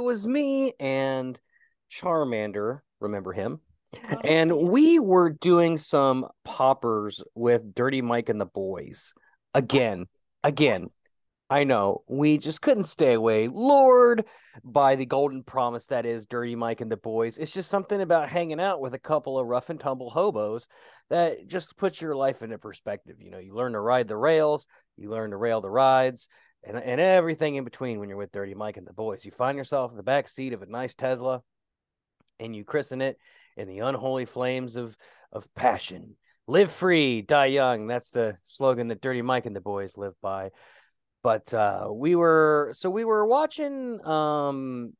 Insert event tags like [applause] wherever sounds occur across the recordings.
it was me and Charmander, remember him? Oh, And we were doing some poppers with Dirty Mike and the boys. Again, again. I know. We just couldn't stay away. Lured by the golden promise that is Dirty Mike and the boys. It's just something about hanging out with a couple of rough and tumble hobos that just puts your life into perspective. You know, you learn to ride the rails, you learn to rail the rides, and, and everything in between when you're with Dirty Mike and the boys. You find yourself in the back seat of a nice Tesla and you christen it in the unholy flames of of passion. Live free, die young. That's the slogan that Dirty Mike and the boys live by. But uh, we were so we were watching um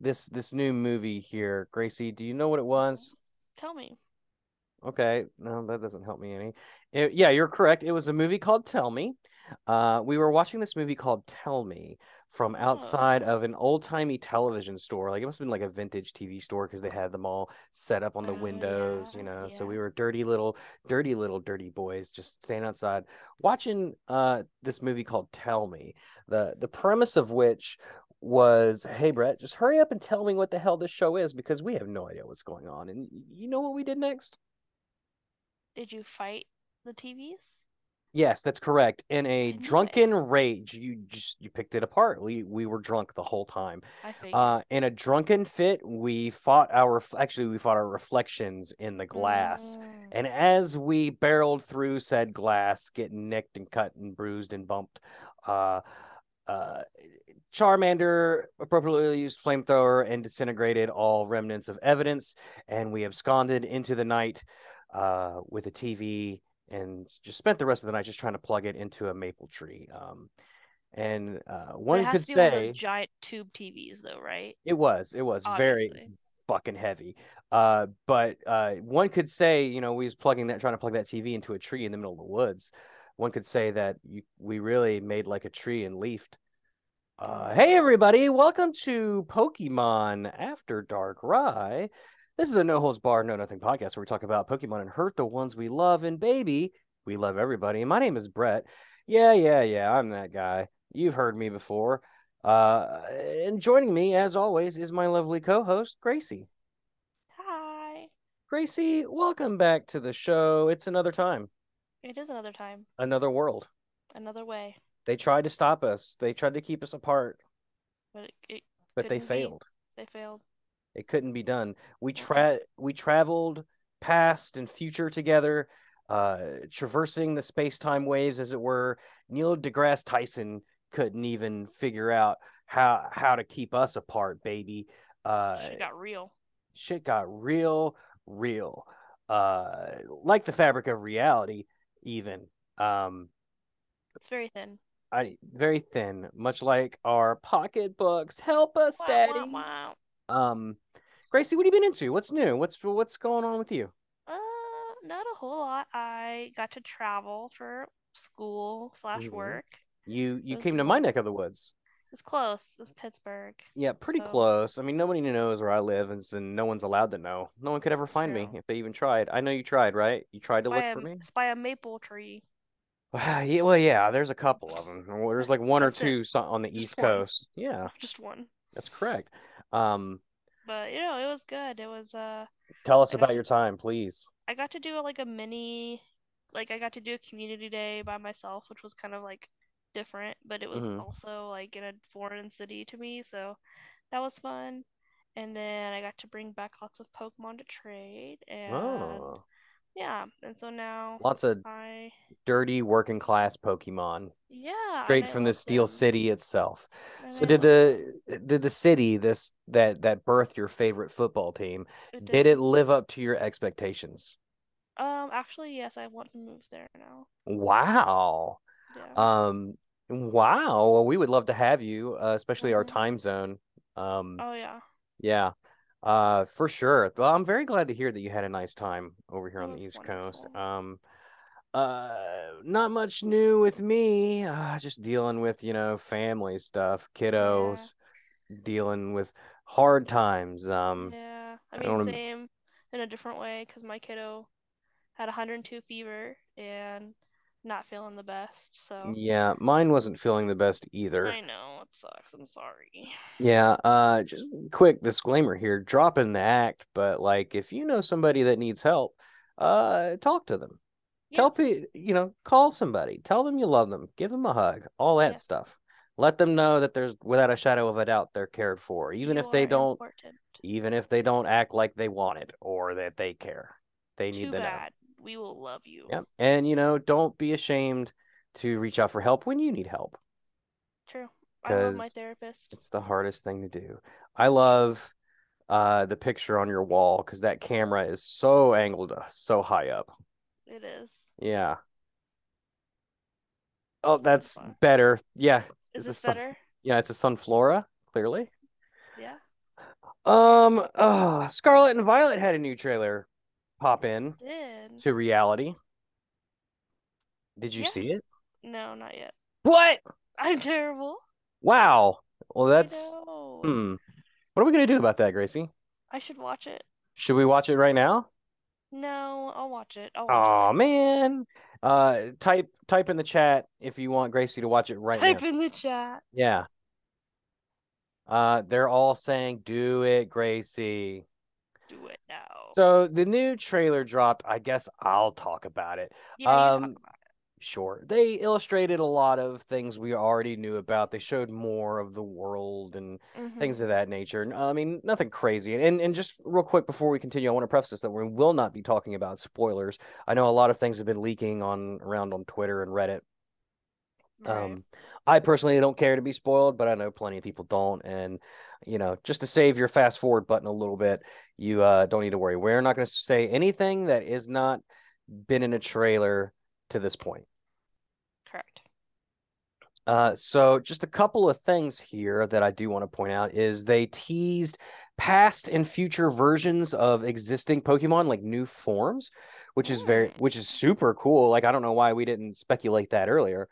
this this new movie here. Gracie, do you know what it was? Tell me. Okay, no, that doesn't help me any. It- yeah, you're correct. It was a movie called Tell Me. Uh, we were watching this movie called Tell Me from Oh. outside of an old timey television store. Like it must have been like a vintage TV store because they had them all set up on the Oh, windows, you yeah, know. So we were dirty little, dirty little, dirty boys just staying outside watching uh this movie called Tell Me. The the premise of which was, hey Brett, just hurry up and tell me what the hell this show is because we have no idea what's going on. And you know what we did next? Did you fight the TVs? Yes, that's correct. In a knew it. drunken rage, you just you picked it apart. We we were drunk the whole time. I figured. Uh, in a drunken fit, we fought our actually we fought our reflections in the glass. Mm. And as we barreled through said glass, getting nicked and cut and bruised and bumped, uh, uh, Charmander appropriately used flamethrower and disintegrated all remnants of evidence, and we absconded into the night uh, with a TV and just spent the rest of the night just trying to plug it into a maple tree. Um, and uh, one could one say those giant tube TVs, though, right? it was it was very fucking heavy. Uh, but uh, one could say, you know, we was plugging that, trying to plug that TV into a tree in the middle of the woods. One could say that you, we really made like a tree and leafed. Uh, hey everybody, welcome to Pokemon After Dark Rye. This is a no holds barred, no nothing podcast where we talk about Pokemon and hurt the ones we love. And baby, we love everybody. And my name is Brett. Yeah, yeah, yeah, I'm that guy. You've heard me before. Uh, and joining me, as always, is my lovely co-host Gracie. Hi. Gracie, welcome back to the show. It's another time, It is another time, another world. another way, They tried to stop us. They tried to keep us apart, but it, it but they Couldn't be. failed. they failed. It couldn't be done. We tra we traveled past and future together, uh, traversing the space-time waves, as it were. Neil deGrasse Tyson couldn't even figure out how how to keep us apart, baby. Uh, Shit got real. shit got real, real. Uh, like the fabric of reality, even. Um, It's very thin. I very thin, much like our pocketbooks. Help us, Wow, Daddy. wow, wow. Um, Gracie, what have you been into? What's new? What's what's going on with you? Uh, not a whole lot. I got to travel for school slash Mhm. work. You you It came to my neck of the woods. It's close. It's Pittsburgh. Yeah, pretty So- close. I mean, nobody knows where I live, and, so no one's allowed to know. No one could ever That's find me if they even tried. I know you tried, right? You tried to look a, for me. It's by a maple tree. [sighs] yeah, well, yeah. There's a couple of them. There's like one or That's it. two so- on the Just East one. Coast. Yeah, Just one. that's correct. Um, But you know, it was good. It was uh tell us about to- your time, please. I got to do like a mini like I got to do a community day by myself, which was kind of like different, but it was Mhm. also like in a foreign city to me, so that was fun. And then I got to bring back lots of Pokemon to trade and Oh, yeah, and so now lots of I dirty working class Pokemon, yeah, straight I from the Steel. City itself. And So I did the did the city this that that birthed your favorite football team? it Did it live up to your expectations? Um, actually, yes, I want to move there now. Wow. Yeah. Um wow. Well, we would love to have you, uh, especially our Mhm. time zone. Um Oh yeah. yeah. Uh for sure. Well, I'm very glad to hear that you had a nice time over here on the East Coast. Um uh not much new with me. Uh just dealing with, you know, family stuff, kiddos, dealing with hard times. Um Yeah, I I mean, wanna- same in a different way because my kiddo had 102 fever and not feeling the best. So Yeah, mine wasn't feeling the best either. I know it sucks. I'm sorry. [laughs] Yeah, uh just quick disclaimer here, dropping the act, but like if you know somebody that needs help, uh talk to them. Yeah. Tell people, you know, call somebody. Tell them you love them. Give them a hug. All that Yeah. stuff. Let them know that there's without a shadow of a doubt they're cared for, even You if they don't important. even if they don't act like they want it or that they care. They need Too know. bad. We will love you. Yep. And you know, don't be ashamed to reach out for help when you need help. True. I love my therapist. It's the hardest thing to do. I love uh the picture on your wall because that camera is so angled uh, so high up. It is. Yeah. Oh, that's better. Yeah. Is Is this some- better? Yeah, it's a Sunflora, clearly. Yeah. Um, uh, Scarlet and Violet had a new trailer pop in Did. to reality. Did you Yeah. see it? No, not yet. What? I'm terrible. Wow. Well, that's hmm. What are we gonna do about that, Gracie? I should watch it. Should we watch it right now? No, I'll watch it. I'll watch Oh it. man. Uh type type in the chat if you want Gracie to watch it right Type now. Type in the chat. Yeah. Uh they're all saying do it, Gracie. Do it now. So the new trailer dropped. I guess I'll talk about it. yeah, you talk um, about Sure. They illustrated a lot of things we already knew about. They showed more of the world and it. Mhm. things of that nature. I mean, nothing crazy. And and just real quick before we continue, I want to preface this that we will not be talking about spoilers. I know a lot of things have been leaking on around on Twitter and Reddit. Right. Um, I personally don't care to be spoiled, but I know plenty of people don't. And you know, just to save your fast forward button a little bit, you uh, don't need to worry. We're not going to say anything that is not been in a trailer to this point. Correct. Uh, so just a couple of things here that I do want to point out is they teased past and future versions of existing Pokemon, like new forms, which is very, which is super cool. Like I don't know why we didn't speculate that earlier,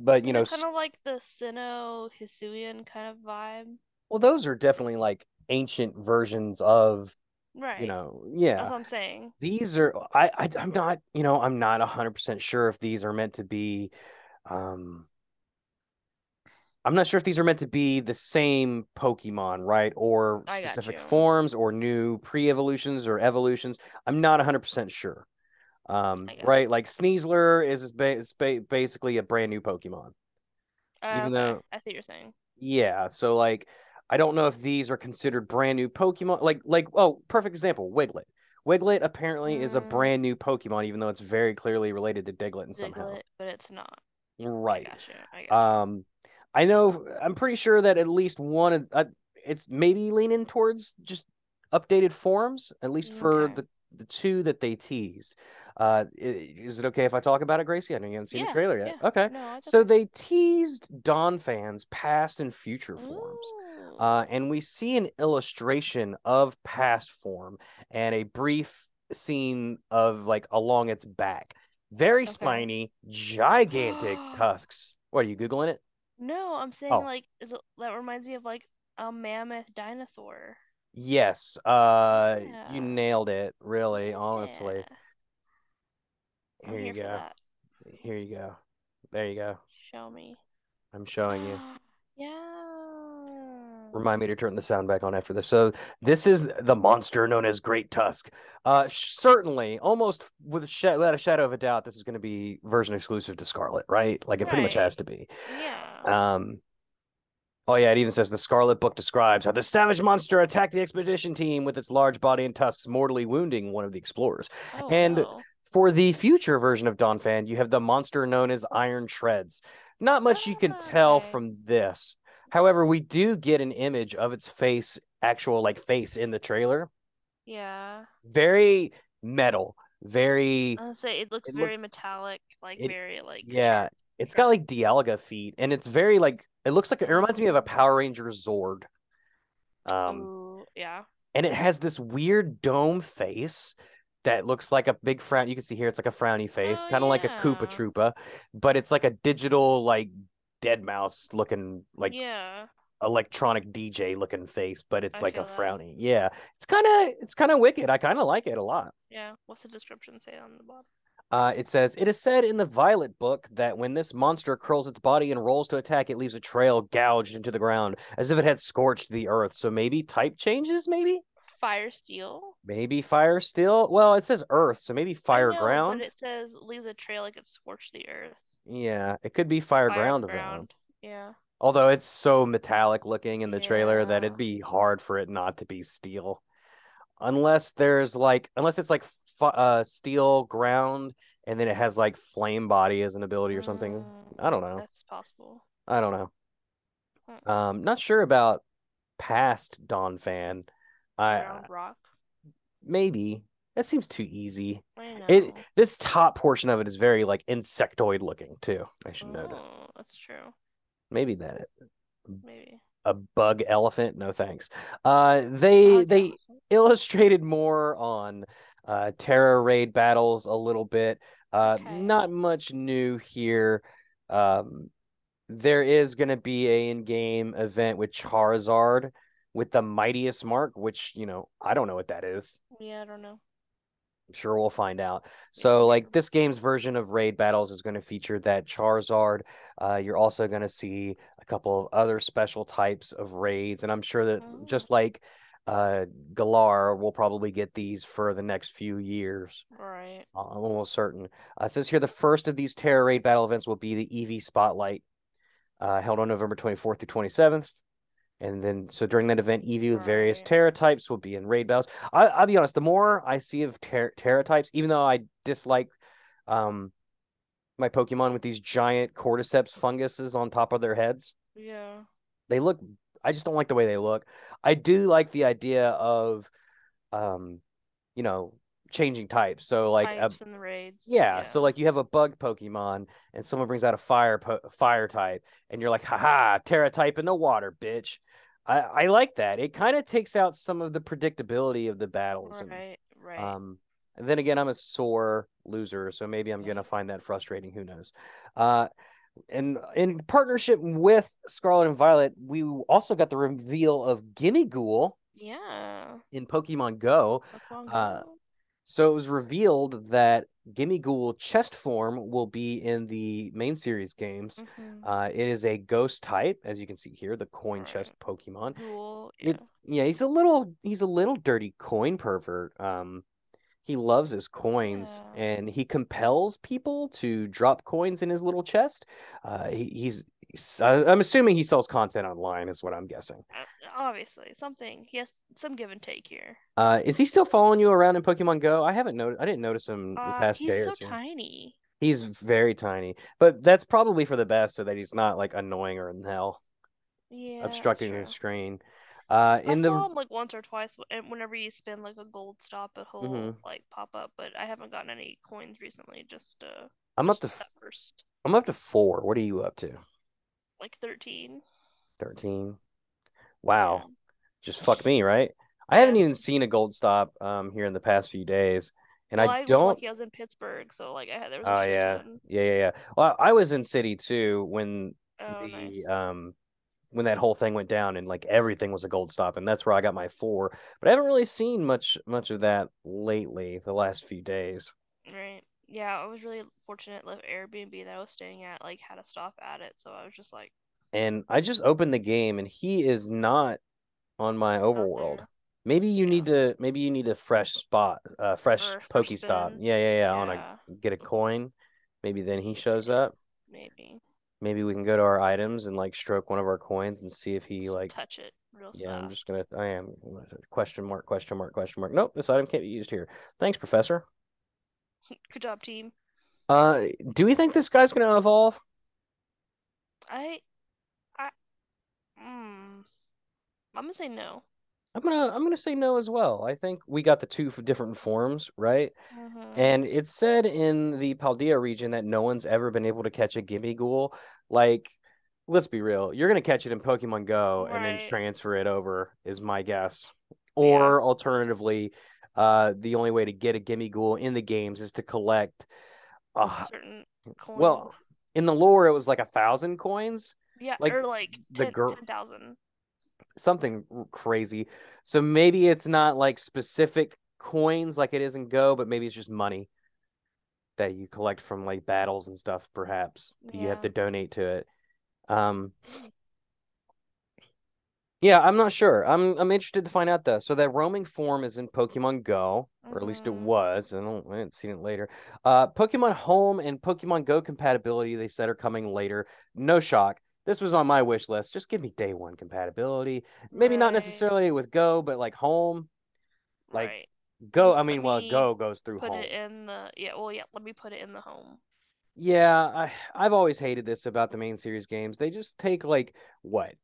but you know, kind of like the Sinnoh Hisuian kind of vibe. Well, those are definitely like ancient versions of, Right. you know, That's yeah. what I'm saying. These are I, I I'm not, you know, I'm not a hundred percent sure if these are meant to be, um. I'm not sure if these are meant to be the same Pokemon, right? Or specific forms or new pre-evolutions or evolutions. I'm not 100% sure. Um, right? Like Sneasler is ba- is ba- basically a brand new Pokemon. Uh, Even okay. though- I see what you're saying. Yeah, so like I don't know if these are considered brand new Pokemon. Like like oh, perfect example, Wiglett. Wiglett apparently is a Mm. brand new Pokemon, even though it's very clearly related to Diglett and somehow. But it's not. Right. I gotcha. I gotcha. Um, I know. I'm pretty sure that at least one of uh, it's maybe leaning towards just updated forms, at least for Okay. the the two that they teased. Uh, is it okay if I talk about it, Gracie? I know you haven't seen Yeah, the trailer yet. yeah. Okay. No, So they teased Donphan's past and future forms. Ooh. Uh, and we see an illustration of past form and a brief scene of like along its back. Very Okay. spiny, gigantic [gasps] tusks. What are you googling it? No, I'm saying Oh. like is it, that reminds me of like a mammoth dinosaur. Yes. Uh, Yeah. you nailed it. Really, honestly. Yeah. I'm Here you go. Here you go. There you go. Show me. I'm showing you. [gasps] Yeah. Remind me to turn the sound back on after this. So this is the monster known as Great Tusk. Uh, certainly, almost with a sh- without a shadow of a doubt, this is going to be version exclusive to Scarlet, right? Like it pretty much has to be. Yeah. Um. Oh yeah, it even says the Scarlet Book describes how the savage monster attacked the expedition team with its large body and tusks, mortally wounding one of the explorers. Oh, and no. For the future version of Donphan, you have the monster known as Iron Treads. Not much you can tell from this. However, we do get an image of its face, actual like face in the trailer. Yeah. Very metal, very I say it looks it look- very metallic, like it- very like yeah. It's got like Dialga feet, and it's very like it looks like it reminds me of a Power Ranger Zord. Um, Ooh, yeah. and it has this weird dome face that looks like a big frown. You can see here it's like a frowny face, Oh, kind of like a Koopa yeah. Troopa, but it's like a digital, like dead mouse looking, like yeah. electronic DJ looking face, but it's I like a that. frowny. Yeah, it's kind of it's kind of wicked. I kind of like it a lot. Yeah. What's the description say on the bottom? Uh, it says it is said in the Violet book that when this monster curls its body and rolls to attack, it leaves a trail gouged into the ground as if it had scorched the earth. So maybe type changes, maybe, Fire steel. maybe fire steel. Well, it says earth, so maybe fire know, ground. But it says leaves a trail like it scorched the earth. Yeah, it could be fire, Fire ground, ground. Yeah. Although it's so metallic looking in the trailer that it'd be hard for it not to be steel. Unless there's like, unless it's like uh, steel ground and then it has like flame body as an ability or something. Mm, I don't know. That's possible. I don't know. Hmm. Um, not sure about past Donphan. I Ground rock. maybe that seems too easy. I know. It this top portion of it is very like insectoid looking too. I should note. Oh, that's true. Maybe that Maybe. a bug elephant. No thanks. Uh, they Bug they elephant. illustrated more on uh Tera raid battles a little bit. Uh, Okay. not much new here. Um, there is going to be a in-game event with Charizard with the mightiest mark, which you know I don't know what that is. Yeah, I don't know. I'm sure we'll find out. So, like this game's version of raid battles is going to feature that Charizard. Uh, you're also going to see a couple of other special types of raids, and I'm sure that Oh. just like uh, Galar, we'll probably get these for the next few years. Right. Uh, I'm almost certain. Uh, it says here the first of these Tera Raid battle events will be the Eevee Spotlight, uh, held on November 24th through 27th. And then, so during that event, Eevee with various Right. Tera types will be in raid battles. I, I'll be honest, the more I see of ter- Tera types, even though I dislike um, my Pokemon with these giant cordyceps funguses on top of their heads, Yeah. they look I just don't like the way they look. I do like the idea of um you know changing types. So like a, Types and the raids. yeah, so like you have a bug Pokemon and someone brings out a fire po- fire type and you're like haha Tera type in the water bitch. I I like that. It kind of takes out some of the predictability of the battles and Right. Right. um, and then again, I'm a sore loser, so maybe I'm gonna find that frustrating. Who knows? Uh, and in partnership with Scarlet and Violet, we also got the reveal of Gimmighoul yeah. in Pokemon Go. Pokemon uh, Go. So it was revealed that Gimmighoul chest form will be in the main series games. Mhm. Uh, it is a ghost type, as you can see here, the coin chest Pokemon. Cool. Yeah. It, yeah, he's a little he's a little dirty coin pervert. Um, he loves his coins Yeah. and he compels people to drop coins in his little chest. Uh, he, he's, I'm assuming he sells content online, is what I'm guessing. Uh, obviously, something. He has some give and take here. Uh, is he still following you around in Pokemon Go? I haven't noticed. I didn't notice him the Uh, past he's day so or two. tiny. He's very tiny, but that's probably for the best, so that he's not like annoying or in hell, Yeah. obstructing his screen. Uh, I in the saw him like once or twice and whenever you spin like a gold stop, it will Mhm. like pop up. But I haven't gotten any coins recently. Just uh, I'm up to first I'm up to four. What are you up to? Like thirteen. Thirteen. Yeah. Wow. just fuck me, right? I haven't even seen a gold stop um here in the past few days, and Well, I I don't. lucky I was in Pittsburgh, so like I had there was a Oh shit yeah, ton. yeah, yeah, yeah. Well, I was in city too when Oh, the nice. um when that whole thing went down and like everything was a gold stop, and that's where I got my four. But I haven't really seen much much of that lately, the last few days. Right. Yeah, I was really fortunate. The Airbnb that I was staying at like had a stop at it, so I was just like And I just opened the game, and he is not on my overworld. Maybe you Yeah. need to maybe you need a fresh spot, uh fresh a Pokestop. Yeah, yeah, yeah. I want to get a coin. Maybe then he shows up. Maybe. Maybe we can go to our items and like stroke one of our coins and see if he Just like touch it real yeah, I'm just gonna I am question mark, question mark, question mark. Nope, this item can't be used here. Thanks, Professor. [laughs] Good job, team. Uh do we think this guy's gonna evolve? I I mm, I'm gonna say no. I'm gonna I'm gonna say no as well. I think we got the two different forms, right? Mhm. And it's said in the Paldea region that no one's ever been able to catch a Gimmighoul. Like, let's be real, you're gonna catch it in Pokemon Go and then transfer it over, is my guess. Yeah. Or alternatively, uh, the only way to get a Gimmighoul in the games is to collect. Uh, Certain well, in the lore, it was like a thousand coins, Yeah, like or like the 10 girl, 10,000. something crazy. So maybe it's not like specific coins like it is in Go, but maybe it's just money. that you collect from like battles and stuff, perhaps. that You have to donate to it. Um [sniffs] yeah, I'm not sure. I'm I'm interested to find out though. So that roaming form is in Pokemon Go, or at least it Mhm. was. I don't I haven't seen it later. Uh Pokemon Home and Pokemon Go compatibility, they said are coming later. No shock. This was on my wish list. Just give me day one compatibility. Maybe not necessarily with Go, but like home. Like Right. Go, Just I mean, well, Go goes through Put home. it in the yeah. Well, yeah. Let me put it in the home. Yeah, I I've always hated this about the main series games. They just take like what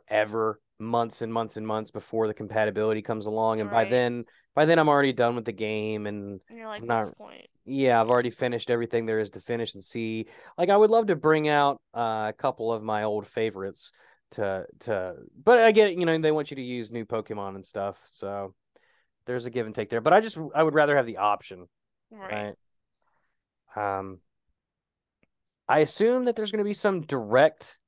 forever, months and months and months before the compatibility comes along, and by then by then I'm already done with the game and And you're like, not point? yeah, I've already finished everything there is to finish and see. Like I would love to bring out uh, a couple of my old favorites to to but I get it, you know, they want you to use new Pokemon and stuff. So there's a give and take there. But I just I would rather have the option, Right. right? Um I assume that there's going to be some direct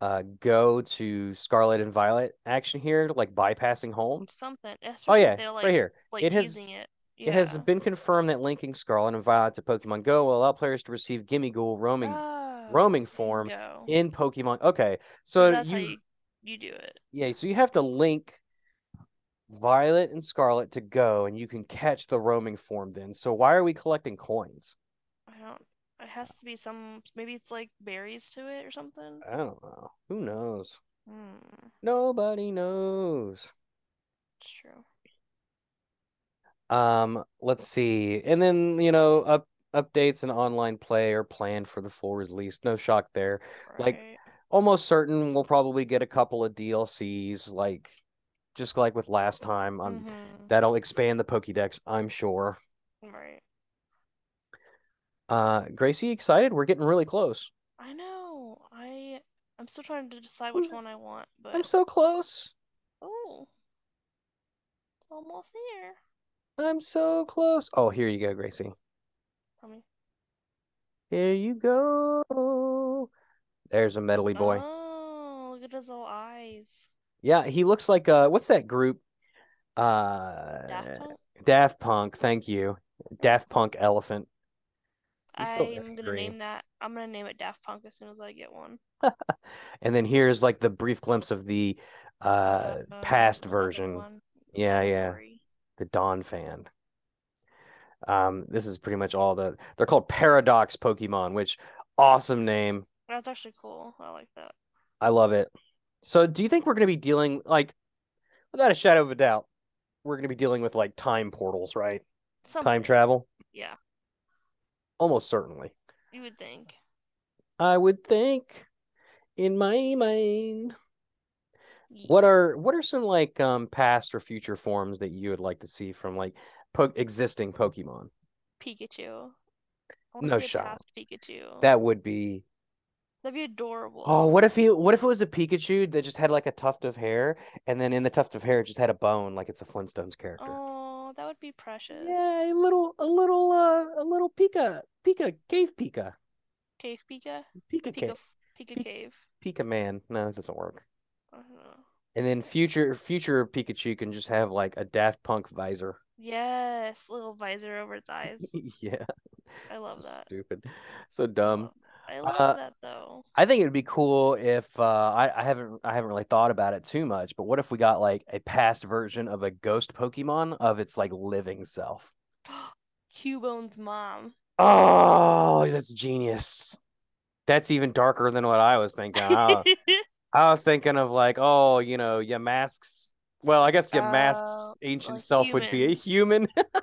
uh go to Scarlet and Violet action here, like bypassing home. Something. Oh yeah, they're like right here. like It has it. it has been confirmed that linking Scarlet and Violet to Pokemon Go will allow players to receive Gimmighoul roaming Oh, roaming form go. in Pokemon. Okay, So so that's how you you you do it. yeah, so you have to link Violet and Scarlet to Go, and you can catch the roaming form then. So why are we collecting coins? I don't. It has to be some. Maybe it's like berries to it or something. I don't know. Who knows? Hmm. Nobody knows. It's true. Um, let's see. And then, you know, up updates and online play are planned for the full release. No shock there. Like almost certain we'll probably get a couple of DLCs, like just like with last time. Um, Mhm. that'll expand the Pokédex, I'm sure. Right. Uh, Gracie, excited? We're getting really close. I know. I I'm still trying to decide which one I want, but I'm so close. oh, it's almost here. I'm so close. Oh, here you go, Gracie. Tell me. Here you go. There's a medley boy. Oh, look at his little eyes. Yeah, he looks like uh what's that group? Uh Daft Punk? Daft Punk, thank you. Daft Punk elephant. So I'm gonna name that. I'm gonna name it Daft Punk as soon as I get one. [laughs] And then here's like the brief glimpse of the uh Uh, past version. one. Yeah, yeah. Sorry. The Donphan. Um, this is pretty much all the they're called Paradox Pokemon, which awesome name. That's actually cool. I like that. I love it. So do you think we're gonna be dealing like without a shadow of a doubt, we're gonna be dealing with like time portals, right? Time travel? Yeah, Almost certainly. you would think. I would think in my mind. Ye- What are what are some like um past or future forms that you would like to see from like po existing Pokemon? Pikachu. No shot. Pikachu. That would be That'd be adorable. Oh, what if he what if it was a Pikachu that just had like a tuft of hair and then in the tuft of hair it just had a bone like it's a Flintstones character? Oh, would be precious. Yeah, a little a little uh a little Pika Pika cave Pika. Cave Pika? Pika Pika, cave. Pika Pi- Cave. Pika man. No, that doesn't work. Don't. And then future future Pikachu can just have like a Daft Punk visor. Yes, little visor over its [laughs] eyes. Yeah. I love So that. stupid. So dumb. I love Uh, that though. I think it would be cool if uh, I, I haven't I haven't really thought about it too much, but what if we got like a past version of a ghost Pokemon of its like living self? [gasps] Cubone's mom. Oh, that's genius. That's even darker than what I was thinking. I, [laughs] I was thinking of like, oh, you know, your masks. Well, I guess your mask's Oh, ancient self would be a human. [laughs]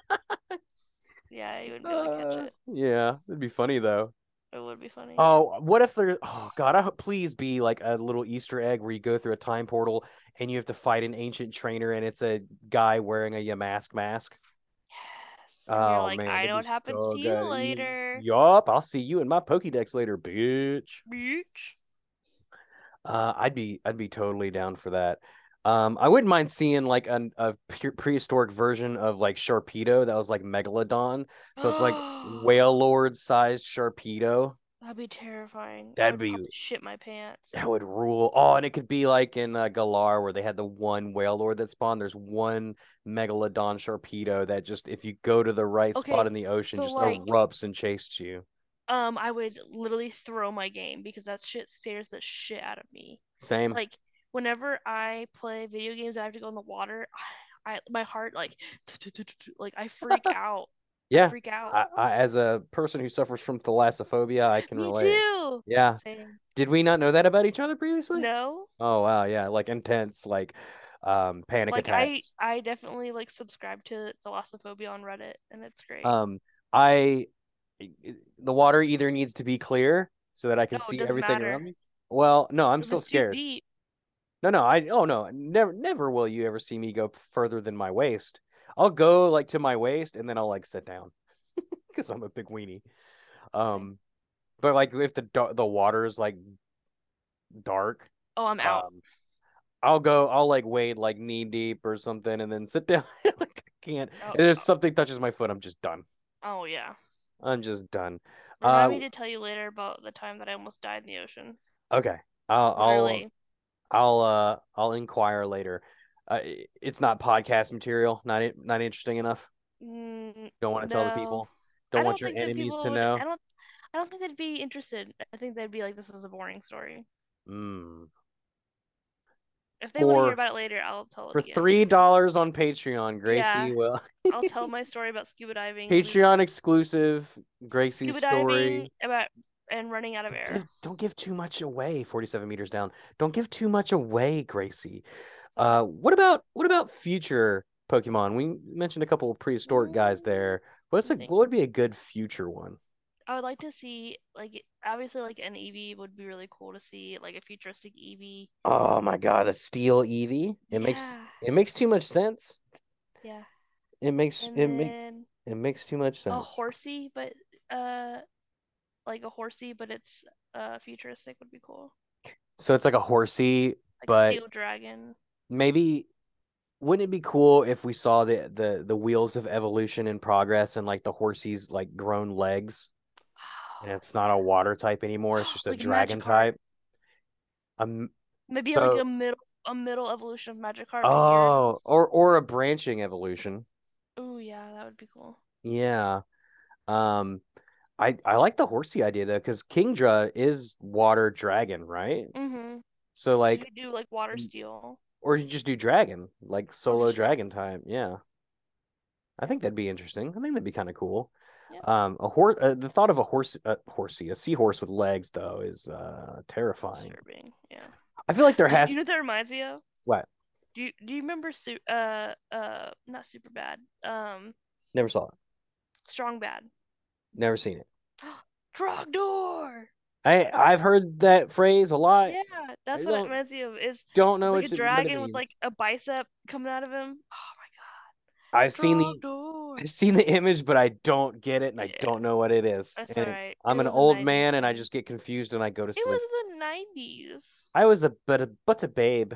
yeah, you wouldn't be able to catch Uh, it. yeah, it'd be funny though. It would be funny. Oh, what if there? Oh god, I hope please be like a little Easter egg where you go through a time portal and you have to fight an ancient trainer and it's a guy wearing a Yamask mask. Yes. And you're Oh like, man, I know what happens so to you good. later. Yup, I'll see you in my Pokédex later, bitch. Bitch. Uh, I'd be I'd be totally down for that. Um, I wouldn't mind seeing like an, a pre- prehistoric version of like Sharpedo that was like Megalodon. So it's like [gasps] Wailord sized Sharpedo. That'd be terrifying. That'd be- shit my pants. That would rule. Oh, and it could be like in uh, Galar where they had the one Wailord that spawned. There's one megalodon sharpedo that just, if you go to the right spot in the ocean, so, just like- erupts and chases you. Um, I would literally throw my game because that shit scares the shit out of me. Same. Like whenever I play video games, I have to go in the water. [sighs] I my heart like [sniffs] like I freak [laughs] out. I yeah. freak out. I, I, as a person who suffers from thalassophobia, I can Me relate. too. Yeah. Same. Did we not know that about each other previously? No. Oh wow, yeah, like intense, like um panic Like I attacks. I definitely like subscribe to Thalassophobia on Reddit and it's great. Um, I the water either needs to be clear so that I can No, see everything matter. around me. Well, no, I'm still scared. No, no, I oh no, never never will you ever see me go further than my waist. I'll go like to my waist and then I'll like sit down [laughs] because I'm a big weenie. Um, but like if the the water is like dark, oh, I'm out. um, I'll go. I'll like wade like knee deep or something and then sit [laughs] down. like I can't. Oh, If there's oh. something touches my foot, I'm just done. oh yeah. I'm just done. Remind Uh, me to tell you later about the time that I almost died in the ocean. Okay. I'll I'll. I'll uh I'll inquire later. Uh, it's not podcast material. Not not interesting enough. Mm, Don't want to tell the no. people. I Don't want your enemies to would- know. I don't. I don't think they'd be interested. I think they'd be like, "This is a boring story." Mm. If they want to hear about it later, I'll tell it For three dollars on Patreon, Gracie Yeah. will I'll tell [laughs] my story about scuba diving. Patreon exclusive Gracie's scuba diving story. about and running out of air. give, don't give too much away. Forty-seven meters down. Don't give too much away, Gracie. Uh, what about what about future Pokemon? We mentioned a couple of prehistoric guys there. What's a what would be a good future one? I would like to see like obviously like an Eevee would be really cool to see like a futuristic Eevee. Oh my god, a steel Eevee. It makes it makes too much sense. Yeah. It makes And it make then it makes too much sense. a horsey, but uh like a horsey, but it's uh futuristic would be cool. So it's like a horsey, Like But- Steel Dragon. maybe wouldn't it be cool if we saw the the the wheels of evolution and progress and like the horsey's like grown legs and it's not a water type anymore, it's just a Like dragon Magikarp. type. Um Maybe So- like a middle a middle evolution of Magikarp. oh, or or a branching evolution. you're- yeah, that would be cool. Yeah. Um I I like the horsey idea though cuz Kingdra is water dragon, right? Mm-hmm. So like you could do like water Mm. steel. or you just do dragon, like solo dragon type. Yeah. I think that'd be interesting. I think that'd be kind of cool. Yeah. Um, a horse. Uh, the thought of a horse, uh, horsey, a seahorse with legs, though, is uh terrifying. Disturbing. Yeah. I feel like there has. You know what that reminds me of? What? Do you do you remember su uh uh not super bad um Never saw it. strong bad Never seen it. [gasps] Trogdor I I've heard that phrase a lot. yeah that's I what it reminds me of is Don't know it's like a it- it dragon with like a bicep coming out of him oh my god! I've seen the I've seen the image, but I don't get it, and I Yeah. don't know what it is. that's And alright I'm It an old man, and I just get confused, and I go to it sleep. was the 90s I was a but a but a babe,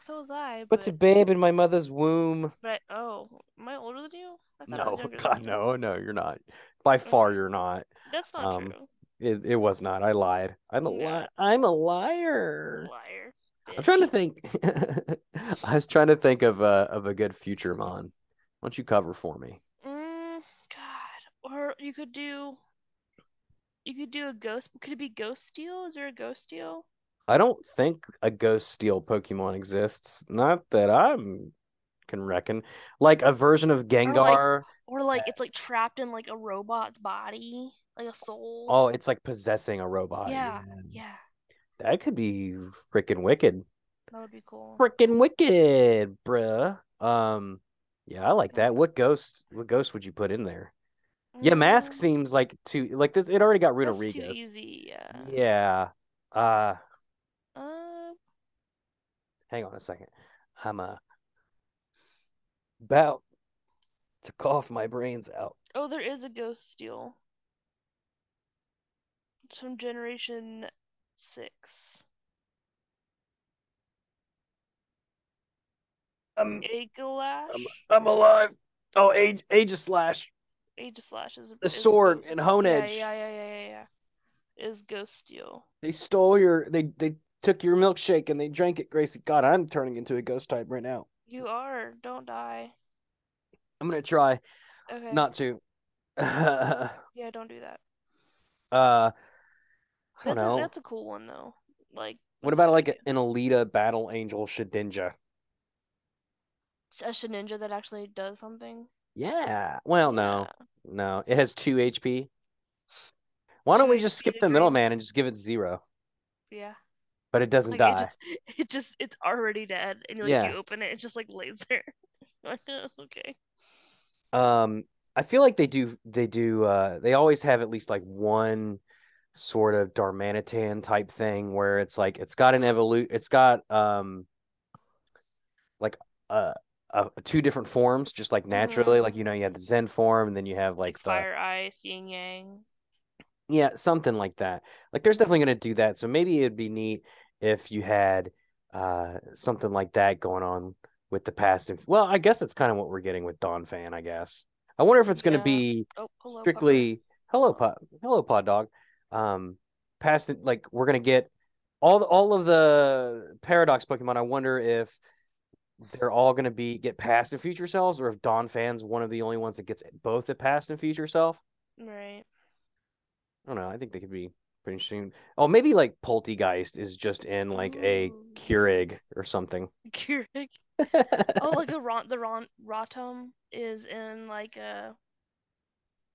so was I but but a babe in my mother's womb. but oh am I older than you I thought I No, was younger [laughs] than God, no, no, you're not. By far, you're not. that's not Um, true It, it was not. I lied. I'm a Nah. li- I'm a liar. liar I'm trying to think. [laughs] I was trying to think of a of a good future mon. Why don't you cover for me? Mm, God. Or you could do you could do a ghost could it be ghost steel? Is there a ghost steel? I don't think a ghost steel Pokemon exists. Not that I can reckon. Like a version of Gengar. Or like it's like trapped in like a robot's body, like a soul. Oh, it's like possessing a robot. yeah. Yeah. That could be freaking wicked. That would be cool. Freaking wicked, bruh. Um, yeah, I like that. What ghost? What ghost would you put in there? Yeah, mask Mm, seems like too like this. It already got rid of too easy, yeah. Yeah. Uh, hang on a second. I'm uh about to cough my brains out. oh, there is a ghost steel. It's from generation six. I'm Aegislash? I'm, I'm alive. Oh, age Aegis slash. Age Aegis Slash is The sword ghost. and Honedge. Yeah, yeah, yeah, yeah, yeah. is Ghost Steel. They stole your they they took your milkshake and they drank it, Gracie. God, I'm turning into a ghost type right now. You are. Don't die. I'm gonna try Okay. not to. uh [laughs] Yeah, don't do that. I don't That's a, that's a cool one though. Like What about like an Alita Battle Angel Shedinja? It's a Sheninja that actually does something? Yeah. Well, no, Yeah. no. It has two HP. Why don't we just skip the middleman and just give it zero? Yeah. But it doesn't Like die. it just [laughs] it just it's already dead and like Yeah. you open it, it just like lays there. [laughs] Like, oh, okay. Um, I feel like they do they do uh they always have at least like one sort of Darmanitan type thing where it's like it's got an evolute it's got um like uh, uh two different forms just like naturally like you know you have the Zen form and then you have like Like the fire ice, yin yang. yeah something like that like there's definitely going to do that so maybe it'd be neat if you had uh something like that going on with the past and well I guess that's kind of what we're getting with Donphan I guess I wonder if it's going to Yeah. be Oh, hello. Strictly hello pod hello pod dog um past it like we're gonna get all the, all of the paradox pokemon i wonder if they're all gonna be get past and future selves or if Donphan's one of the only ones that gets both the past and future self Right. i don't know i think they could be pretty interesting oh maybe like Polteageist is just in like a keurig or something [laughs] Keurig. Oh, like a Ron the Ron Rotom is in like a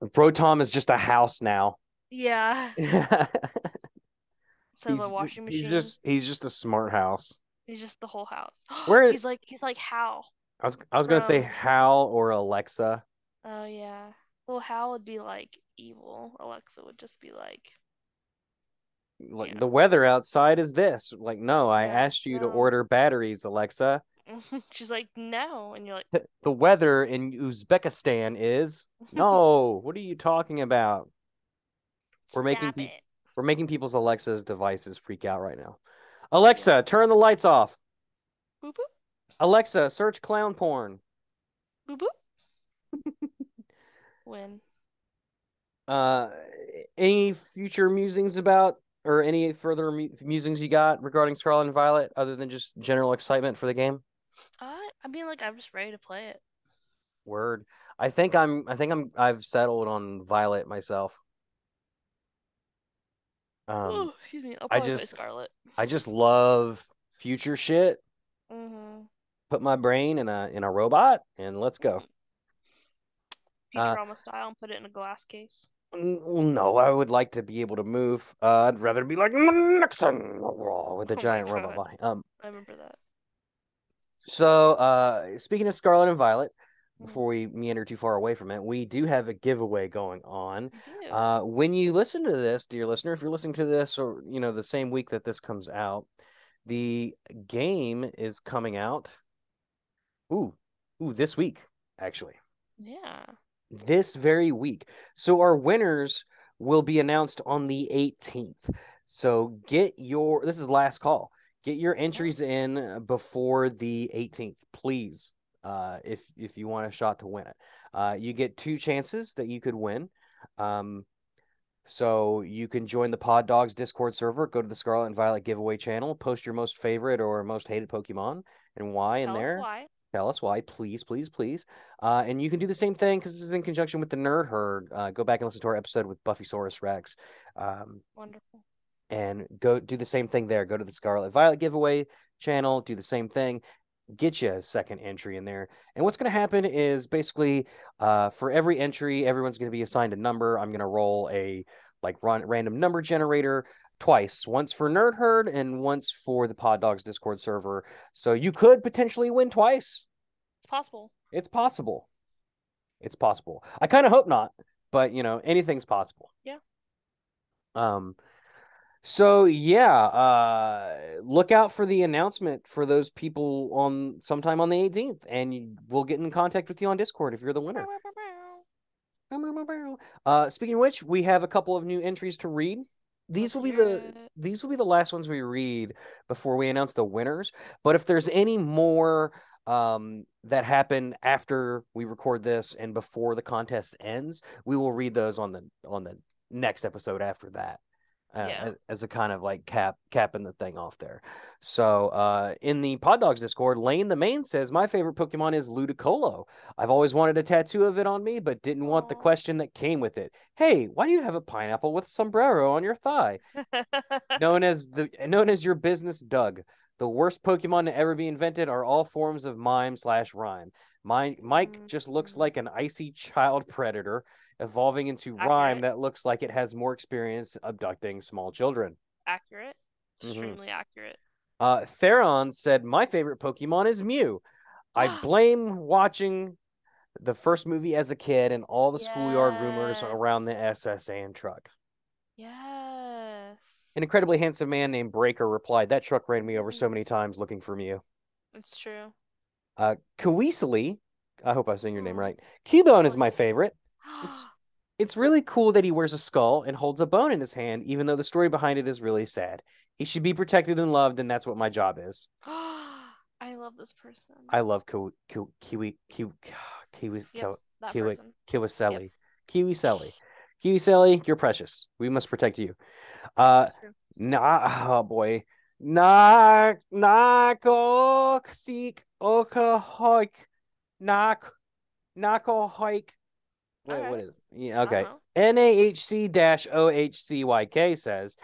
Protom is just a house now yeah. [laughs] he's, of a washing machine. he's just he's just a smart house He's just the whole house. [gasps] Where- he's like he's like Hal. I was I was gonna say Hal or Alexa. Oh yeah. Well, Hal would be like evil. Alexa would just be like, Like Yeah. the weather outside is this. Like, no, I asked you to order batteries, Alexa. [laughs] she's like, no, and you're like, The weather in Uzbekistan is [laughs] no. what are you talking about? We're making "Stop peop- it." We're making people's Alexa's devices freak out right now. Alexa, turn the lights off. Boop boop Alexa, search clown porn. boop boop. [laughs] When Uh, any future musings about or any further mu- musings you got regarding Scarlet and Violet other than just general excitement for the game? I I mean like I'm just ready to play it. Word. I think I'm I think I'm I've settled on Violet myself. Um oh, excuse me. I'll I just- play Scarlet. I just love future shit. Mm-hmm. Put my brain in a in a robot and let's go. Uh, Futurama style and put it in a glass case. N- No, I would like to be able to move. Uh, I'd rather be like Nixon with a Oh giant robot body. Um I remember that. so uh speaking of Scarlet and Violet, Mhm. before we meander too far away from it, we do have a giveaway going on. Uh, when you listen to this, dear listener, if you're listening to this or you know the same week that this comes out, the game is coming out. Ooh, ooh, this week actually, yeah. This very week. So our winners will be announced on the 18th. So get your this is last call. Get your entries in before the 18th, please. Uh, if if you want a shot to win it, uh, you get two chances that you could win. Um, so you can join the Pod Dogs Discord server. Go to the Scarlet and Violet giveaway channel. Post your most favorite or most hated Pokemon and why in there. why. Tell us why, please, please, please. Uh, and you can do the same thing because this is in conjunction with the Nerd Herd. Uh, go back and listen to our episode with Buffysaurus Rex. Um, Wonderful. and go do the same thing there. Go to the Scarlet Violet giveaway channel, do the same thing, get you a second entry in there. And what's going to happen is basically uh, for every entry, everyone's going to be assigned a number. I'm going to roll a like run random number generator twice, once for Nerd Herd and once for the Pod Dogs Discord server. So you could potentially win twice. It's possible. It's possible. It's possible. I kind of hope not, but you know, anything's possible. Yeah. Um so yeah, uh look out for the announcement for those people on sometime on the 18th and we'll get in contact with you on Discord if you're the winner. Uh speaking of which, we have a couple of new entries to read. These will be the these will be the last ones we read before we announce the winners. But if there's any more um, that happen after we record this and before the contest ends, we will read those on the on the next episode after that. Uh, Yeah. as, a kind of like cap capping the thing off there. So uh, in the Pod Dogs Discord, Lane the Main says my favorite Pokemon is Ludicolo. I've always wanted a tattoo of it on me, but didn't want the question that came with it. Hey, why do you have a pineapple with sombrero on your thigh? [laughs] known as the known as your business Doug. The worst Pokemon to ever be invented are all forms of mime slash Rime. My, Mike just looks Mhm. like an icy child predator evolving into Rime that looks like it has more experience abducting small children. accurate. Mhm. Extremely accurate. Uh, Theron said, My favorite Pokemon is Mew. I [gasps] blame watching the first movie as a kid and all the schoolyard rumors around the S.S. Anne truck. Yes. An incredibly handsome man named Breaker replied, That truck ran me over so Mhm. many times looking for Mew. It's true. Uh, Kawisili, I hope I'm saying your name Aw. right. Cubone is my favorite. It's [gasps] it's really cool that he wears a skull and holds a bone in his hand, even though the story behind it is really sad. He should be protected and loved, and that's what my job is. [gasps] I love this person. I love Kiwi, Kiwi, Kiwi, Kiwi, Kiwi, Kiwi. Kiwiselli. Kiwiselli. Kiwiselli, you're precious. We must protect you. Uh, nah, oh boy. Na, nako, seek, oka, hoik, nak, nako, Wait, what Alright. is Yeah, okay. NAHC OHCYK says,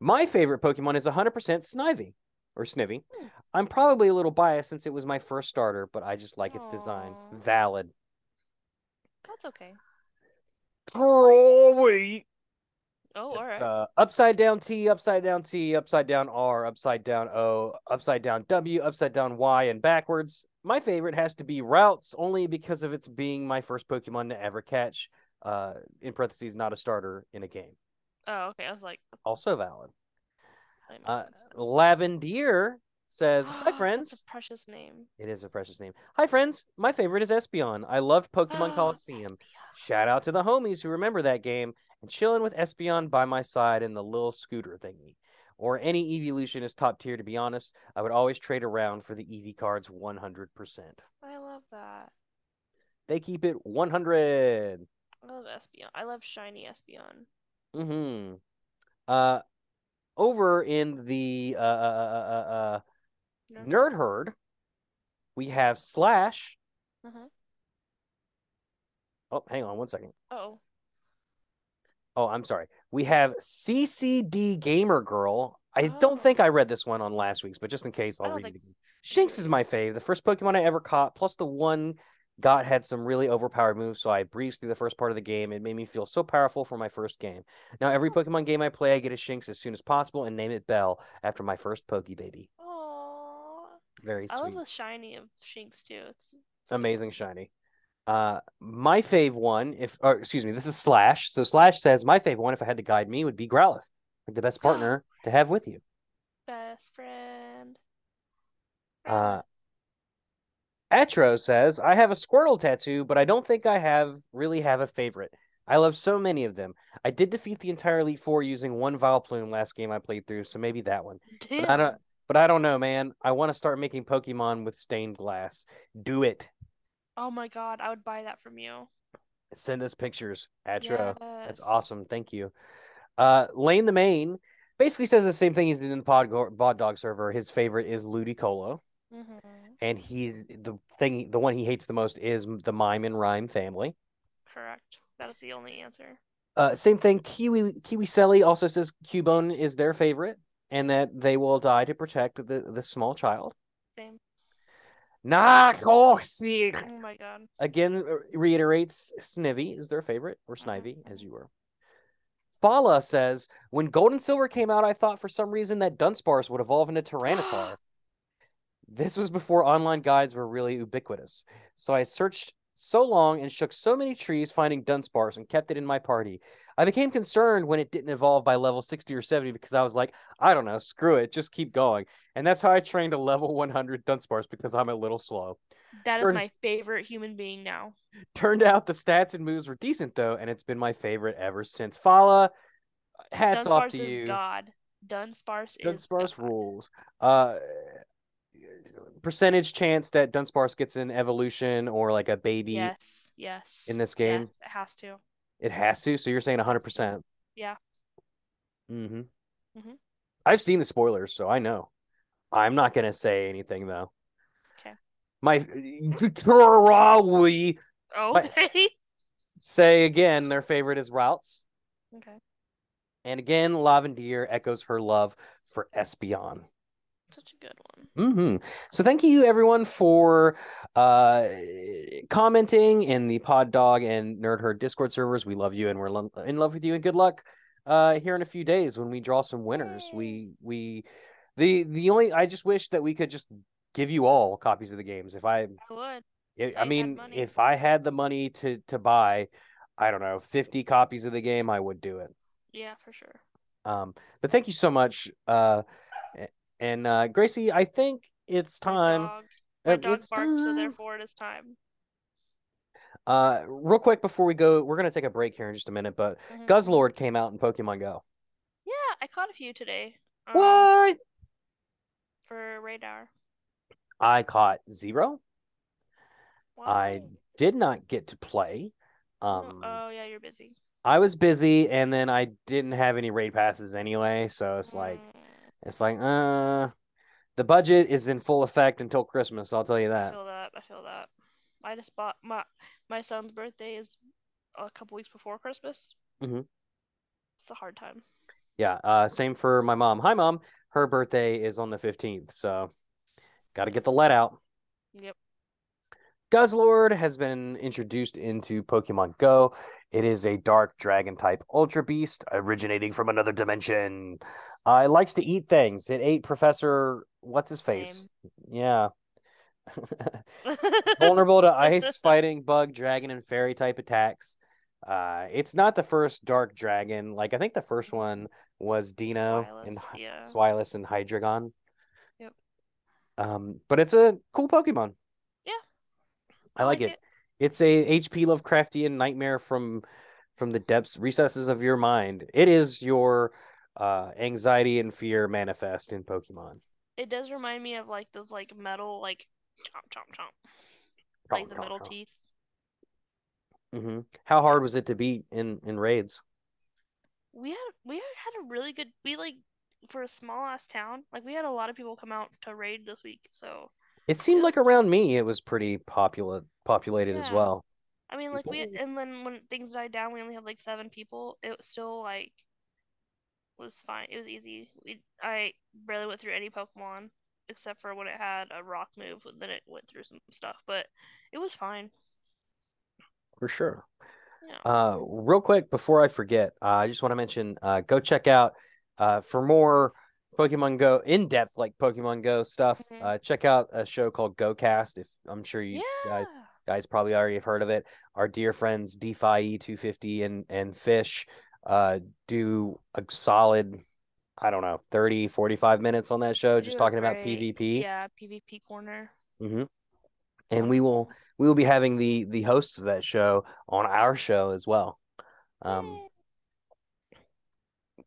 My favorite Pokemon is 100% Snivy or Snivy. Hmm. I'm probably a little biased since it was my first starter, but I just like its design. Valid. That's okay. Probably. Oh, all right. uh, upside down T, upside down T, upside down R, upside down O, upside down W, upside down Y, and backwards. My favorite has to be Routes, only because of its being my first Pokemon to ever catch. Uh, in parentheses, not a starter in a game. oh, okay. I was like, that's- Also valid. Uh. Lavendier says, "Hi [gasps] That's friends." a precious name. It is a precious name. Hi friends. My favorite is Espeon. I loved Pokemon [gasps] Colosseum. Shout out to the homies who remember that game and chilling with Espeon by my side in the little scooter thingy. Or any evolution is top tier, to be honest. I would always trade around for the Eevee cards 100%. I love that. They keep it 100. I love Espeon. I love shiny Espeon. Mm-hmm. Uh, over in the uh, uh, uh, uh, uh, No? Nerd Herd, we have Slash. Mhm. Oh, hang on one second. Oh, Oh, I'm sorry. We have CCD Gamer Girl. I Oh. don't think I read this one on last week's, but just in case, I I'll read it again. Shinx is my fave. The first Pokemon I ever caught, plus the one got had some really overpowered moves, so I breezed through the first part of the game. It made me feel so powerful for my first game. Now, every Pokemon game I play, I get a Shinx as soon as possible and name it Belle after my first Pokebaby. oh. Very I love the shiny of Shinx too. It's, it's Amazing shiny. Uh, my fave one, if or excuse me, this is Slash. So Slash says my fave one, if I had to guide me, would be Growlithe, like the best partner [gasps] to have with you. Best friend. Uh, Atro says I have a Squirtle tattoo, but I don't think I have really have a favorite. I love so many of them. I did defeat the entire Elite Four using one Vileplume last game I played through, so maybe that one. Damn. [laughs] But I don't. But I don't know, man. I want to start making Pokemon with stained glass. Do it. Oh my god, I would buy that from you. Send us pictures, Atro. That's awesome. Thank you. Uh, Lane the Main basically says the same thing he's did in the Pod, Pod Dog server. His favorite is Ludicolo, Mhm. and he's the thing. The one he hates the most is the Mime and Rime family. Correct. That is the only answer. Uh, same thing. Kiwi Kiwi Selly also says Cubone is their favorite, and that they will die to protect the the small child. Same. Nakosi Oh my god. again uh, reiterates Snivy is their favorite, or Mhm, Snivy, as you were. Fala says, when Gold and Silver came out, I thought for some reason that Dunsparce would evolve into Tyranitar. [gasps] this was before online guides were really ubiquitous. So I searched so long and shook so many trees finding Dunsparce and kept it in my party. I became concerned when it didn't evolve by level 60 or 70 because I was like, I don't know, screw it, just keep going. And that's how I trained a level 100 Dunsparce because I'm a little slow. That is my favorite human being now. Turned out the stats and moves were decent though, and it's been my favorite ever since. Fala, hats Dunsparce off to is you. God. Dunsparce is Dunsparce God. rules. Uh, percentage chance that Dunsparce gets an evolution or like a baby. Yes, yes. in this game? Yes, it has to. It has to. So you're saying 100. percent Yeah. Mm-hmm. Mm-hmm. I've seen the spoilers, so I know. I'm not gonna say anything though. 'Kay. My we Okay. [laughs] say again their favorite is Routes. okay. And again, Lavendier echoes her love for Espeon. Such a good one. hmm So thank you everyone for uh commenting in the Pod Dog and Nerd Herd Discord servers. We love you and we're lo- in love with you and good luck uh here in a few days when we draw some winners. Yay. We we the the only I just wish that we could just give you all copies of the games. If I I would. I I mean if I had the money to to buy I don't know 50 copies of the game, I would do it. Yeah, for sure. Um, but thank you so much. Uh, and uh, Gracie, I think it's My time. dog, my dog it's barks, so therefore it is time. Uh, real quick before we go, we're gonna take a break here in just a minute. But Mhm. Guzzlord came out in Pokemon Go. Yeah, I caught a few today. Um, What? For radar. I caught zero. Wow. I did not get to play. Oh, Um, oh yeah, you're busy. I was busy, and then I didn't have any raid passes anyway. So it's like, Mm, it's like, uh, the budget is in full effect until Christmas. I'll tell you that. I feel that. I feel that. I just bought my my son's birthday is a couple weeks before Christmas. Mhm. It's a hard time. Yeah, uh, same for my mom. Hi, mom. Her birthday is on the 15th, so got to get the let out. Yep. Guzzlord has been introduced into Pokemon Go. It is a dark dragon type Ultra Beast originating from another dimension. Uh, it likes to eat things. It ate Professor, what's his face? Yeah. [laughs] [laughs] Vulnerable to ice, fighting, bug, dragon, and fairy type attacks. Uh, it's not the first dark dragon. Like, I think the first one was Deino and yeah. Zweilous and Hydreigon. Yep. Um, but it's a cool Pokemon. Yeah. I, like, it. It's a HP Lovecraftian nightmare from from the depths recesses of your mind. It is your uh anxiety and fear manifest in Pokemon. It does remind me of like those like metal like chomp chomp chomp like the metal teeth. Mm-hmm. How hard was it to beat in in raids? We had we had a really good we like for a small ass town like we had a lot of people come out to raid this week so It seemed like around me it was pretty popular populated as well. I mean like we [laughs] and then when things died down we only had like seven people it was still like was fine it was easy we I barely went through any Pokemon except for when it had a rock move then it went through some stuff but it was fine For sure. yeah Uh, real quick before I forget, uh, I just want to mention, uh, go check out, uh, for more Pokemon Go in depth like Pokemon Go stuff. Mhm. Uh, check out a show called GoCast. If I'm sure you yeah guys guys probably already have heard of it. Our dear friends DeFi E250 and and Fish, uh, do a solid, I don't know, 30, 45 minutes on that show, just talking about PvP. yeah PvP corner hmm And we will we will be having the the hosts of that show on our show as well. Um,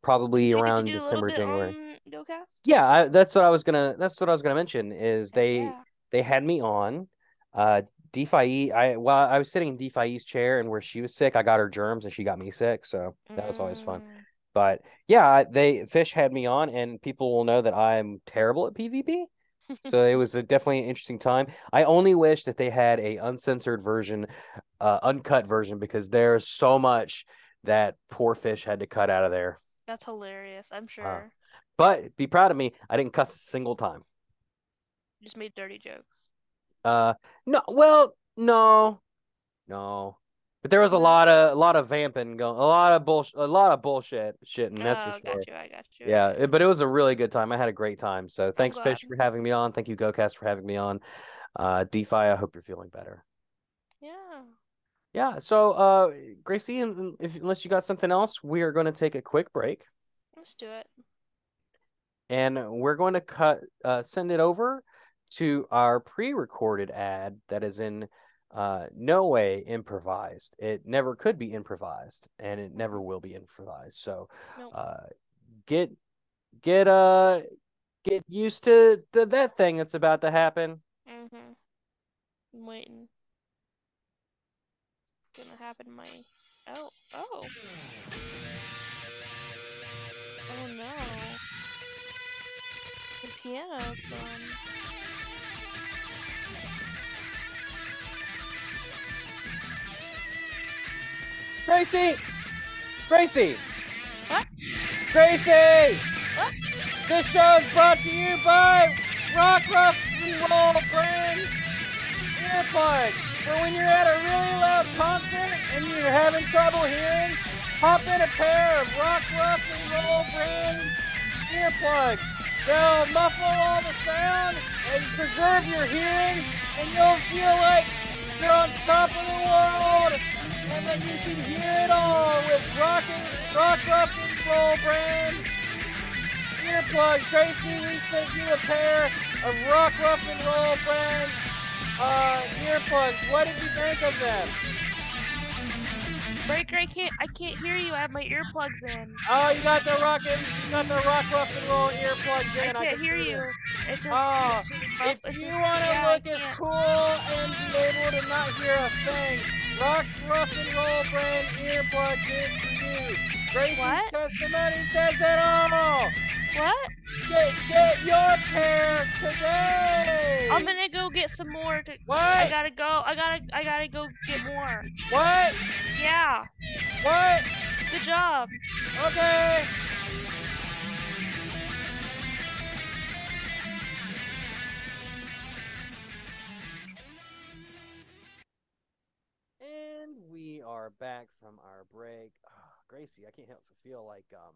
probably Did around December, January. Yeah, I, that's what I was gonna. That's what I was gonna mention. Is they yeah. they had me on, uh, DeFi. I while I was sitting in DeFi's chair, and where she was sick, I got her germs, and she got me sick. So that was always fun. Mm, But yeah, they Fish had me on, and people will know that I'm terrible at PvP. So it was a definitely an interesting time. I only wish that they had a uncensored version, uh, uncut version, because there's so much that poor Fish had to cut out of there. That's hilarious. I'm Uh, sure. But be proud of me. I didn't cuss a single time. You just made dirty jokes. Uh, no, well, no, no. But there was a lot of a lot of vamping going, a lot of bullshit, a lot of bullshit shitting. That's oh, for sure. got you. I got you. Yeah, it- but it was a really good time. I had a great time. So thanks, Fish, for having me on. Thank you, GoCast, for having me on. Uh, DeFi, I hope you're feeling better. Yeah. Yeah. So, uh, Gracie, if unless you got something else, we are going to take a quick break, Let's do it. and we're going to cut, uh, send it over to our pre-recorded ad that is in, uh, no way improvised. It never could be improvised, and it never will be improvised. So, Nope. uh, get, get, uh, get used to, to that thing that's about to happen. Mm-hmm. I'm waiting. It's gonna happen. My oh oh. oh no. The piano is going. Gracie! Gracie! What? Gracie! What? This show is brought to you by Rock Rock and Roll brand earplugs. For when you're at a really loud concert and you're having trouble hearing, pop in a pair of Rock Rough and Roll brand earplugs. They'll muffle all the sound and preserve your hearing, and you'll feel like you're on top of the world, and then you can hear it all with Rock and Rock Rough and Roll brand earplugs. Gracie, we sent you a pair of Rock Rough and Roll brand uh, earplugs. What did you think of them? Breaker, I can't. I can't hear you. I have my earplugs in. Oh, you got the rock and you got the Rock Rough and Roll earplugs in. I can't can hear you. It just. Oh, it's just. If it's you want to yeah, look as cool and be able to not hear a thing, Rock Rough and Roll brand earplugs is for you. Gracie's What? testimony says it all. What? Get get your pair today. I'm gonna go get some more. To, what? I gotta go. I gotta. I gotta go get more. What? Yeah. What? Good job. Okay. And we are back from our break. Ah, Gracie, I can't help but feel like um,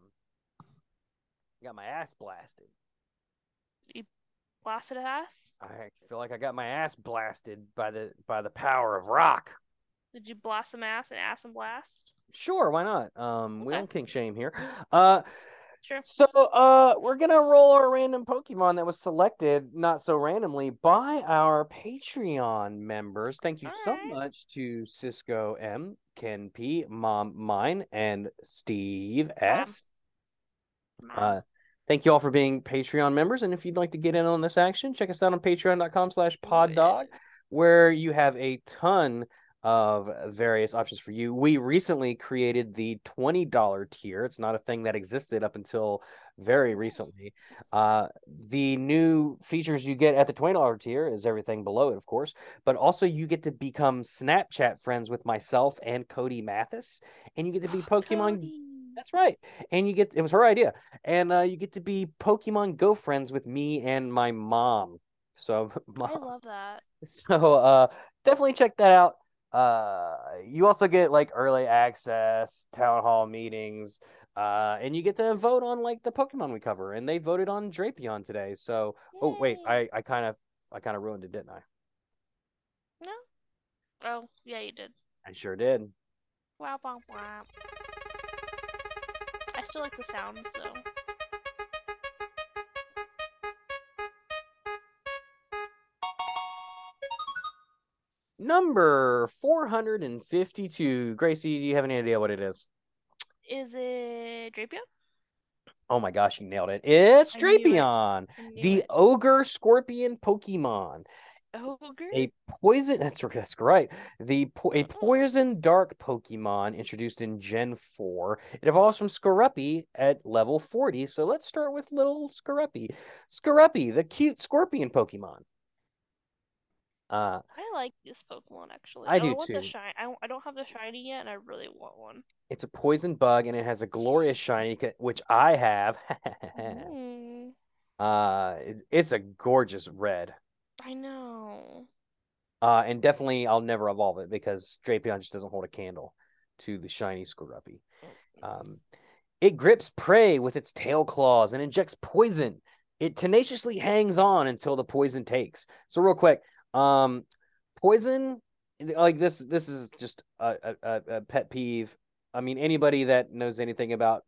I got my ass blasted. You blasted ass. I feel like I got my ass blasted by the by the power of rock. Did you blast some ass and ass and blast? Sure, why not? Um, we Okay. don't kink shame here. [gasps] Uh, Sure. So, uh, we're gonna roll our random Pokemon that was selected, not so randomly, by our Patreon members. Thank you so Alright. much to Cisco M, Ken P, Mom Mine, and Steve S. Uh, thank you all for being Patreon members. And if you'd like to get in on this action, check us out on patreon.com slash poddog, where you have a ton of various options for you. We recently created the $20 tier. It's not a thing that existed up until very recently. Uh, the new features you get at the $20 tier is everything below it, of course, but also you get to become Snapchat friends with myself and Cody Mathis, and you get to be Pokemon Cody. That's right. And you get it was her idea. And uh, you get to be Pokemon Go friends with me and my mom. So [laughs] I love that. [laughs] So uh definitely check that out. Uh you also get like early access, town hall meetings, uh and you get to vote on like the Pokemon we cover and they voted on Drapion today. So oh wait, I I kind of I kind of ruined it, didn't I? No. Oh, yeah, you did. I sure did. Wow, wow, wow. I still like the sounds though. Number 452. Gracie, do you have any idea what it is? Is it Drapion? Oh my gosh, you nailed it. It's knew it. Drapion, the it. ogre scorpion Pokemon. Ogre. A poison that's that's right. The po- a poison dark Pokemon introduced in Gen 4. It evolves from Skorupi at level 40. So let's start with little Skorupi. Skorupi, the cute scorpion Pokemon. Uh I like this Pokemon actually. I do want too. the shine. I, I don't have the shiny yet, and I really want one. it's a poison bug and it has a glorious shiny which I have. [laughs] Mm, uh it- it's a gorgeous red. I know. Uh, and definitely I'll never evolve it because Drapion just doesn't hold a candle to the shiny Skorupi. Um, it grips prey with its tail claws and injects poison. It tenaciously hangs on until the poison takes. So real quick, um, poison like this. This is just a, a, a- a pet peeve. I mean, anybody that knows anything about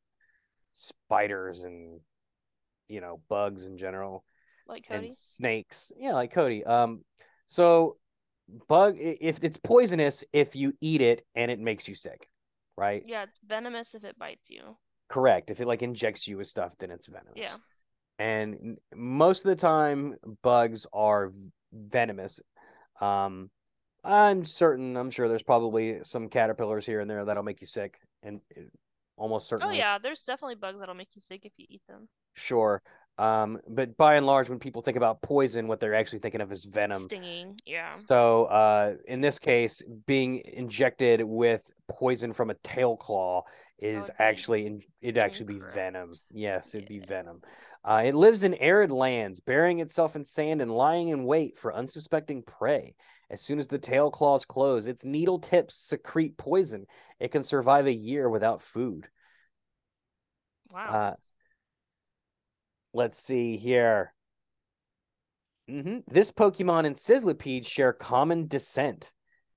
spiders and you know bugs in general, Like Cody. and snakes. Yeah, like Cody. Um, so bug if it's poisonous if you eat it and it makes you sick, right? Yeah, it's venomous if it bites you. Correct. If it like injects you with stuff, then it's venomous. Yeah. And most of the time, bugs are venomous. Um, I'm certain. I'm sure there's probably some caterpillars here and there that'll make you sick, and almost certainly. Oh yeah, there's definitely bugs that'll make you sick if you eat them. Sure. Um, but by and large, when people think about poison, what they're actually thinking of is venom. Stinging. Yeah. So, uh, in this case, being injected with poison from a tail claw is would actually in, it'd actually be venom. Yes, it'd be venom. Uh, it lives in arid lands, burying itself in sand and lying in wait for unsuspecting prey. As soon as the tail claws close, its needle tips secrete poison. It can survive a year without food. Wow. Uh, let's see here. hmm This Pokemon and Sizzlipede share common descent.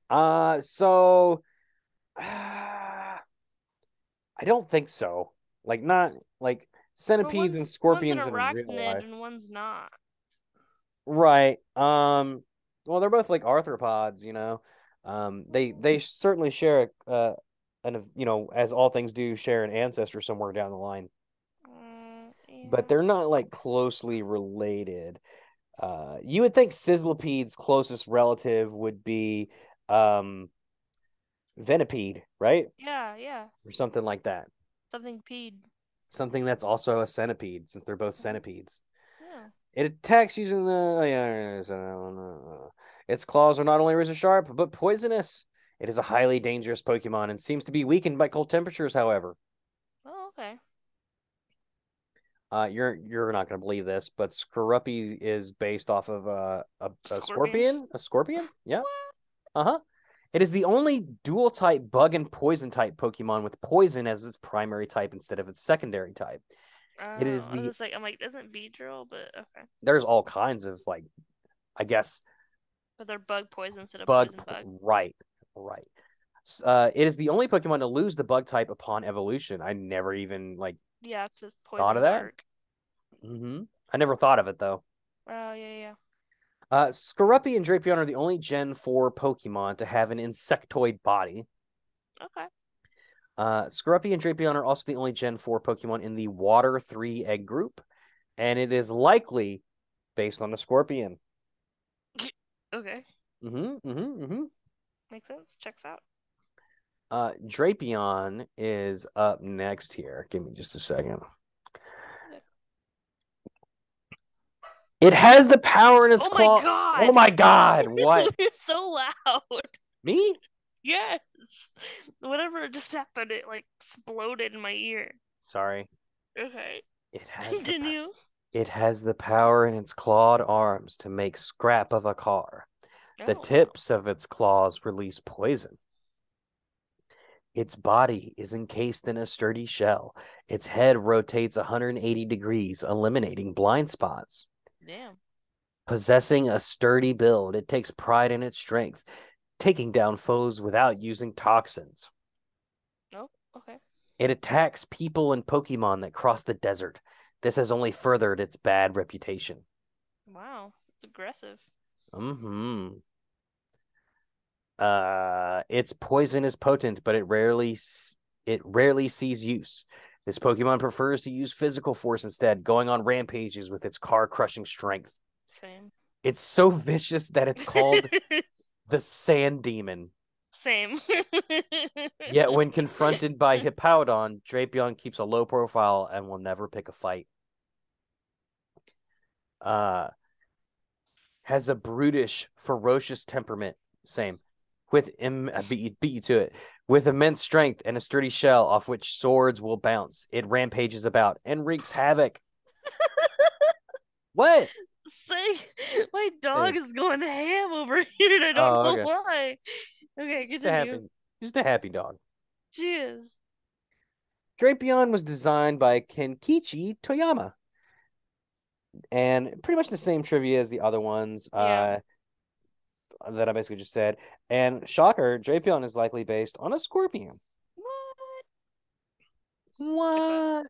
Uh, so [sighs] I don't think so. Like not like centipedes and scorpions one's in real life. and one's not. Right. Um. Well, they're both like arthropods, you know. Um. They they certainly share a uh, an you know as all things do share an ancestor somewhere down the line. But they're not like closely related. Uh, you would think Sizzlipede's closest relative would be um, Venipede, right? Yeah, yeah. Or something like that. Something peed. Something that's also a centipede, since they're both centipedes. Yeah. It attacks using the. oh, Its claws are not only razor sharp, but poisonous. It is a highly dangerous Pokemon and seems to be weakened by cold temperatures, however. Oh, okay. Uh, you're you're not gonna believe this, but Skorupi is based off of uh, a a Scorpion? scorpion. A scorpion? [laughs] Yeah. Uh huh. It is the only dual type bug and poison type Pokemon with poison as its primary type instead of its secondary type. It is Oh, I was the- like, I'm like, isn't Beedrill, but okay. There's all kinds of like, I guess But they're bug poison instead of bug. poison po- bug. Right. Right. Uh, it is the only Pokemon to lose the bug type upon evolution. I never even like. Yeah, it's poison Thought of that? bark. hmm I never thought of it though. Oh, yeah, yeah. Uh, Skorupi and Drapion are the only Gen 4 Pokemon to have an insectoid body. Okay. Uh, Skorupi and Drapion are also the only Gen 4 Pokemon in the Water 3 egg group, and it is likely based on a scorpion. [laughs] Okay. Mm-hmm, mm-hmm, mm-hmm. Makes sense. Checks out. Uh, Drapion is up next here. Give me just a second. It has the power in its oh claw. my god! Oh my god! [laughs] What? You're so loud. Me? Yes. Whatever just happened, it like exploded in my ear. Sorry. Okay. It has the Continue. It has the power in its clawed arms to make scrap of a car. The Oh, tips of its claws release poison. Its body is encased in a sturdy shell. Its head rotates 180 degrees, eliminating blind spots. Damn. Possessing a sturdy build, it takes pride in its strength, taking down foes without using toxins. Oh, okay. It attacks people and Pokemon that cross the desert. This has only furthered its bad reputation. Wow. It's aggressive. Mm hmm. Uh, its poison is potent, but it rarely it rarely sees use. This Pokemon prefers to use physical force instead, going on rampages with its car-crushing strength. Same. It's so [laughs] vicious that it's called [laughs] the Sand Demon. Same. [laughs] Yet when confronted by Hippowdon, Drapion keeps a low profile and will never pick a fight. Uh has a brutish, ferocious temperament. Same. With Im- beat you, beat you to it. With immense strength and a sturdy shell off which swords will bounce, it rampages about and wreaks havoc. [laughs] what? Say, my dog is going ham over [laughs] here, and I don't Oh, know okay. why. Okay, Just a continue. happy, just a happy dog. She is. Drapion was designed by Kenkichi Toyama. And pretty much the same trivia as the other ones Yeah. uh, that I basically just said. And shocker, Drapion is likely based on a scorpion. What? What?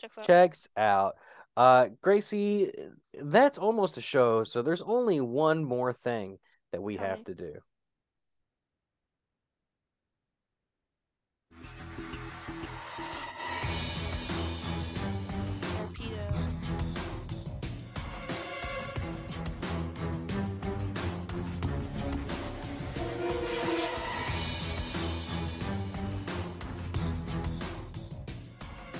Checks out. Checks out. Uh, Gracie, that's almost a show, so there's only one more thing that we Tell have to do.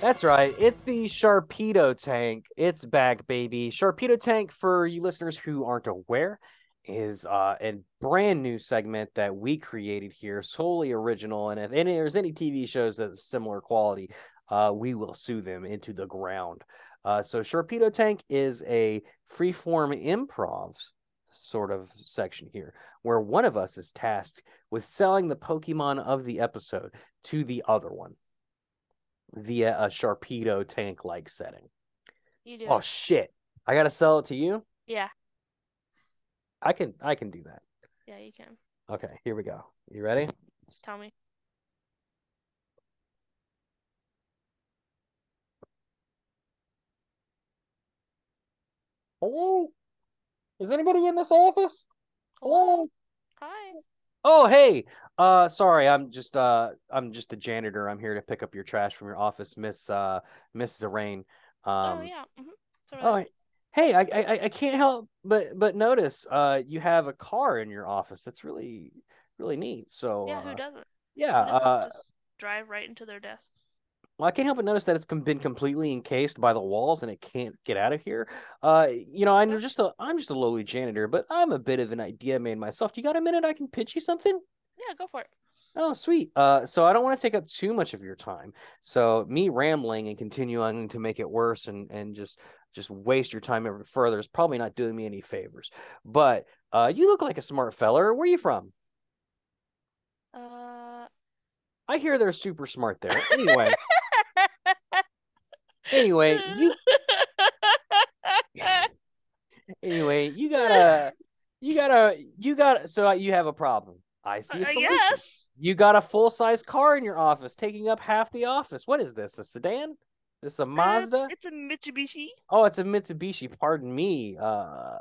That's right. It's the Sharpedo tank. It's back, baby. Sharpedo tank, for you listeners who aren't aware, is uh, a brand new segment that we created here, solely original. And if any, there's any TV shows of similar quality, uh, we will sue them into the ground. Uh, so Sharpedo tank is a freeform improv sort of section here, where one of us is tasked with selling the Pokemon of the episode to the other one via a Sharpedo tank like setting. You do. Oh shit. I gotta sell it to you? yeah, I can I can do that. yeah, you can. Okay, here we go. You ready? Tell me. Hello? Is anybody in this office? Hello? Hi. Oh hey. Uh sorry, I'm just uh I'm just the janitor. I'm here to pick up your trash from your office, Miss uh Miss Zarain. Um oh yeah. Mm-hmm. Oh, hey, I, I I can't help but but notice uh you have a car in your office. That's really really neat. So yeah, uh, who doesn't? yeah, Who doesn't uh, just drive right into their desk? Well, I can't help but notice that it's been completely encased by the walls and it can't get out of here. Uh, you know, I'm just a I'm just a lowly janitor, but I'm a bit of an idea man myself. Do you got a minute I can pitch you something? Yeah, go for it. Oh, sweet. Uh, so I don't want to take up too much of your time. So me rambling and continuing to make it worse and and just just waste your time ever further is probably not doing me any favors. But uh, you look like a smart feller. Where are you from? Uh, I hear they're super smart there. Anyway, [laughs] anyway, you [laughs] anyway you gotta [laughs] you gotta you got so you have a problem. I see a I solution. guess. You got a full size car in your office, taking up half the office. What is this? A sedan? This is a Uh, it's- Mazda? It's, a Mitsubishi. Oh, it's a Mitsubishi. Pardon me. Uh,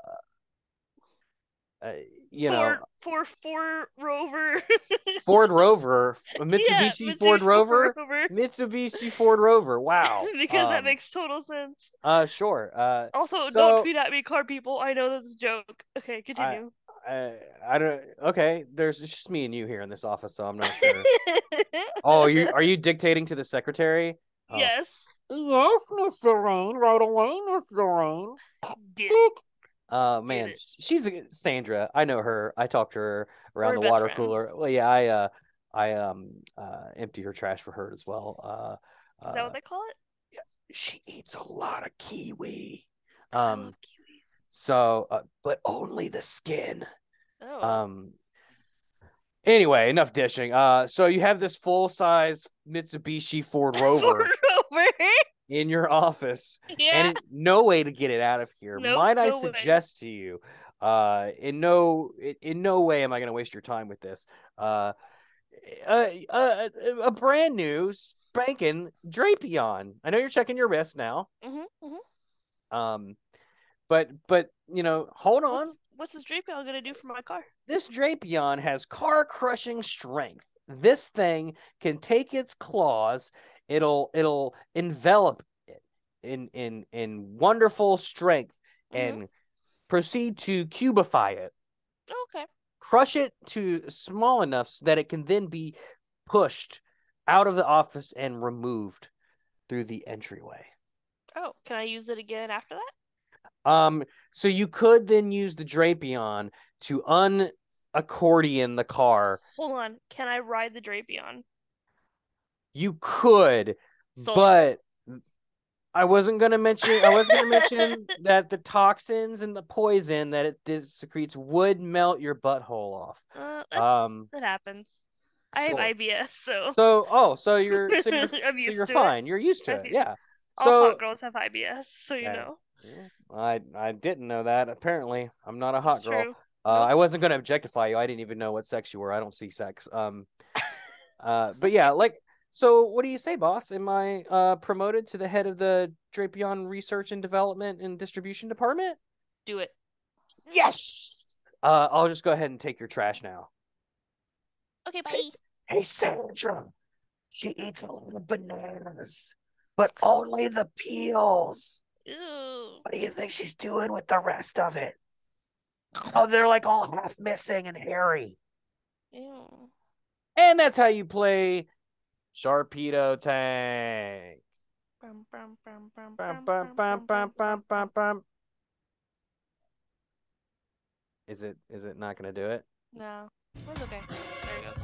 uh you Ford, know, Ford, Ford Rover. [laughs] Ford Rover, a Yeah, Mitsubishi Ford Rover, Rover. Mitsubishi Ford Rover. Wow. [laughs] because that Um, makes total sense. Uh, sure. Uh, Also, so- don't tweet at me, car people. I know that's a joke. Okay, continue. I, I don't. Okay, there's it's just me and you here in this office, so I'm not sure. [laughs] oh, you are you dictating to the secretary? Oh. Yes. Yes, Mr. Rain. Right away, Mr. Rain. It. Uh man, she's a Sandra. I know her. I talked to her around We're the water friends. cooler. Well, yeah, I uh I um uh empty her trash for her as well. Uh, Is that uh, what they call it? Yeah, she eats a lot of kiwi. Um kiwis. so uh, but only the skin. Oh. Um anyway, enough dishing. Uh so you have this full size Mitsubishi Ford Rover [laughs] Ford Rover. [laughs] in your office. yeah. and no way to get it out of here. Nope, Might I no way. suggest to you, uh, in no in, in no way am I going to waste your time with this. Uh, a, a, a brand new spanking Drapion. I know you're checking your wrist now. hmm hmm Um, but but you know, hold on. What's, what's this drape y'all gonna do for my car? This Drapion has car crushing strength. This thing can take its claws. It'll it'll envelop it in in in wonderful strength Mhm. and proceed to cubify it, Okay. crush it to small enough so that it can then be pushed out of the office and removed through the entryway. Oh, can I use it again after that? Um, so you could then use the Drapion to unaccordion the car. Hold on. Can I ride the Drapion? You could, Sold. but I wasn't gonna mention. I was gonna mention [laughs] that the toxins and the poison that it secretes would melt your butthole off. Uh, Um, that happens. I have IBS, so So, oh, so you're [laughs] so you're, so you're to it. fine. You're used to I'm it, used- yeah. all So hot girls have IBS, so you Yeah. know. I I didn't know that. Apparently, I'm not a hot It's girl. Uh. I wasn't gonna objectify you. I didn't even know what sex you were. I don't see sex. Um, [laughs] uh, but yeah, like, so what do you say, boss? Am I uh promoted to the head of the Drapion Research and Development and Distribution Department? Do it. Yes. Uh, I'll just go ahead and take your trash now. Okay, bye. Hey, Sandra. She eats a lot of bananas, but only the peels. Ew. What do you think she's doing with the rest of it? Oh, they're like all half missing and hairy. Ew. And that's how you play Sharpedo Tank. Bum, bum, bum, bum, Bum, bum, bum, bum, bum, bum, bum, bum, bum, bum. Is it is it not gonna do it? No, it's okay. There it goes.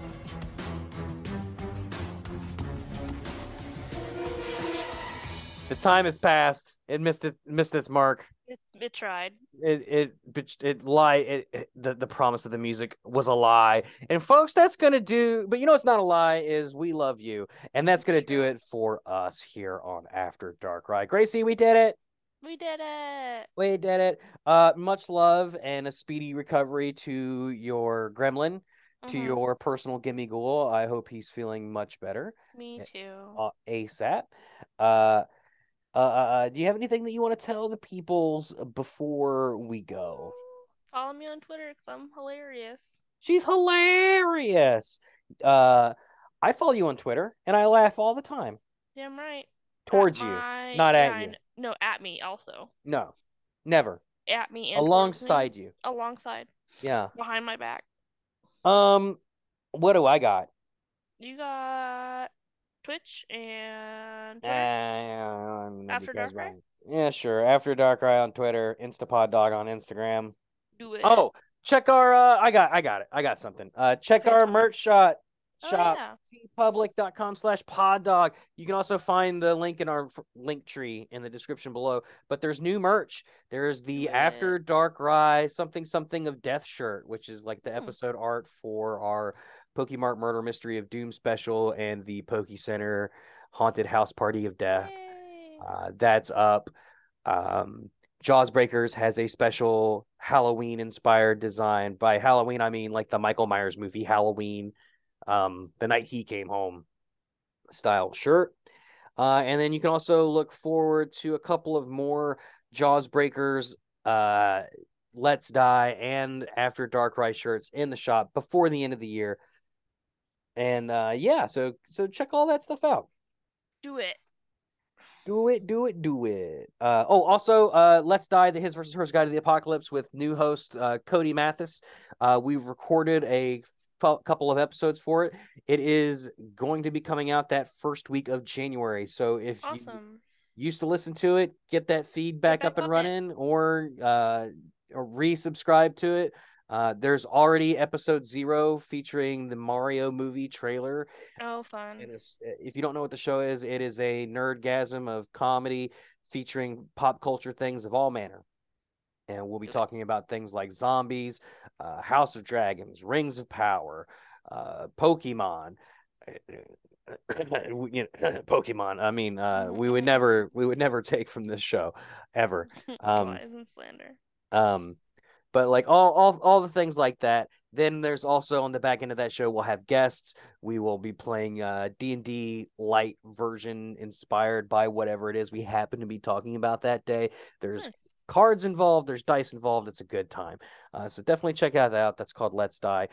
The time has passed. It missed it missed its mark. It, it tried. It it it, it lie. It, it the the promise of the music was a lie. And folks, that's gonna do. But you know, it's not a lie. Is we love you, and that's gonna do it for us here on After Dark. Right, Gracie, we did it. We did it. We did it. Uh, much love and a speedy recovery to your gremlin, to Mhm. your personal Gimmighoul. I hope he's feeling much better Me too. uh, ASAP. Uh, uh, uh, uh, do you have anything that you want to tell the peoples before we go? Follow me on Twitter because I'm hilarious. She's hilarious. Uh, I follow you on Twitter and I laugh all the time Damn right. At towards you. my- not yeah, at you. No, at me also. No, never. At me and towards me. Alongside you. Alongside. Yeah. Behind my back. Um, what do I got? You got Twitch and Twitter. Um, After Dark my- Yeah, sure. After Dark Eye on Twitter, Instapod Dog on Instagram. Do it. Oh, check our uh I got I got it. I got something. Uh check our merch shop Oh, shop yeah. teepublic.com slash pod dog. You can also find the link in our f- link tree in the description below. But there's new merch. There's the Do After. Dark Rye something something of death shirt, which is like the Hmm. episode art for our Pokemart Murder Mystery of Doom special and the Poke Center Haunted House Party of Death. Uh, that's up. Um, Jaws Breakers has a special Halloween inspired design. By Halloween, I mean like the Michael Myers movie Halloween, um, the night he came home style shirt. Uh, and then you can also look forward to a couple of more Jaws Breakers, uh, Let's Die, and After Dark Rise shirts in the shop before the end of the year. And uh, yeah, so so check all that stuff out. Do it. Do it, do it, do it. Uh, oh, also, uh, Let's Die, the His versus Hers Guide to the Apocalypse with new host uh, Cody Mathis. Uh, we've recorded a f- couple of episodes for it. It is going to be coming out that first week of January. So if you used to listen to it, get that feedback back up and on it. running, or uh, or resubscribe to it. Uh, there's already episode zero featuring the Mario movie trailer. Oh, fun. And it's, if you don't know what the show is, it is a nerdgasm of comedy featuring pop culture things of all manner. And we'll be talking about things like zombies, uh, House of Dragons, Rings of Power, uh, Pokemon. [coughs] you know, [coughs] Pokemon. I mean, uh, we would [laughs] never, we would never take from this show ever. [laughs] Um, slander. um, but like all all all the things like that. Then there's also on the back end of that show we'll have guests. We will be playing uh D and D light version inspired by whatever it is we happen to be talking about that day. There's Nice. cards involved. There's dice involved. It's a good time. Uh, so definitely check that out. That's called Let's Die.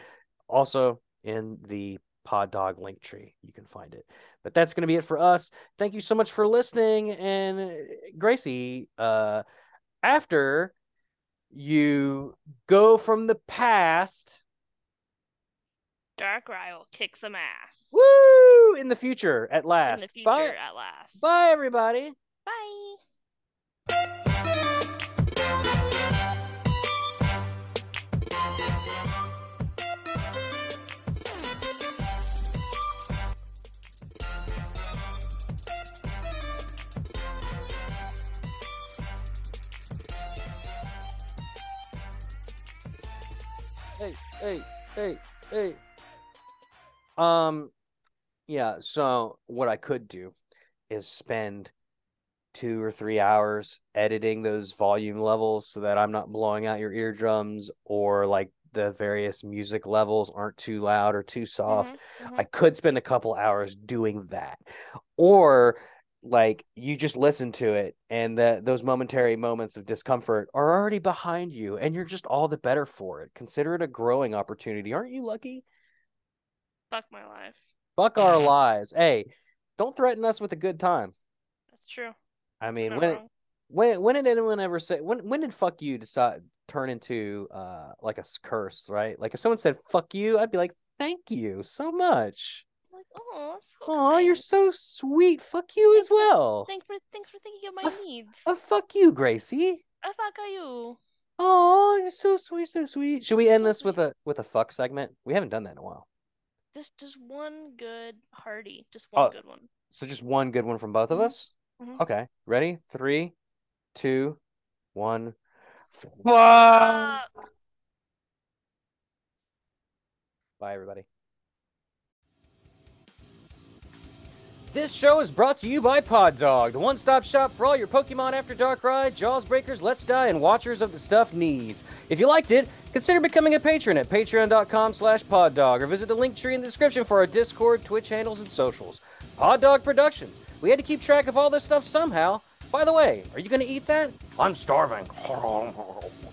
Also in the Pod Dog link tree, you can find it. But that's going to be it for us. Thank you so much for listening. And uh, Gracie, uh, after you go from the past, Dark Rye will kick some ass. woo, in the future at last. In the future, Bye, at last. bye, everybody. Bye. Hey, hey, hey, hey. Um, yeah. So what I could do is spend two or three hours editing those volume levels so that I'm not blowing out your eardrums or like the various music levels aren't too loud or too soft. Mhm, mhm. I could spend a couple hours doing that. Or like you just listen to it and the, those momentary moments of discomfort are already behind you and you're just all the better for it. Consider it a growing opportunity. Aren't you lucky? Fuck my life. Fuck our [laughs] lives. Hey, don't threaten us with a good time. That's true. I mean, not when wrong. when when did anyone ever say when when did fuck you decide turn into uh like a curse, right? Like if someone said fuck you, I'd be like, "Thank you so much." Like, oh, Oh, you're so sweet. Fuck you as Thanks for- well. Thanks for thanks for thinking of my A needs. Oh, fuck you, Gracie. I fuck you. Oh, you're so sweet, so sweet. Should we end So this with a with a fuck segment? We haven't done that in a while. Just just one good hearty. Just one Oh. good one. So just one good one from both of Mhm. us. Mhm. Okay, ready? Three, two, one. Fuck. Bye, everybody. This show is brought to you by Pod Dog, the one-stop shop for all your Pokemon After Dark ride, Jaws Breakers, Let's Die, and Watchers of the Stuff needs. If you liked it, consider becoming a patron at patreon.com slash poddog or visit the link tree in the description for our Discord, Twitch handles, and socials. Pod Dog Productions. We had to keep track of all this stuff somehow. By the way, are you going to eat that? I'm starving. [laughs]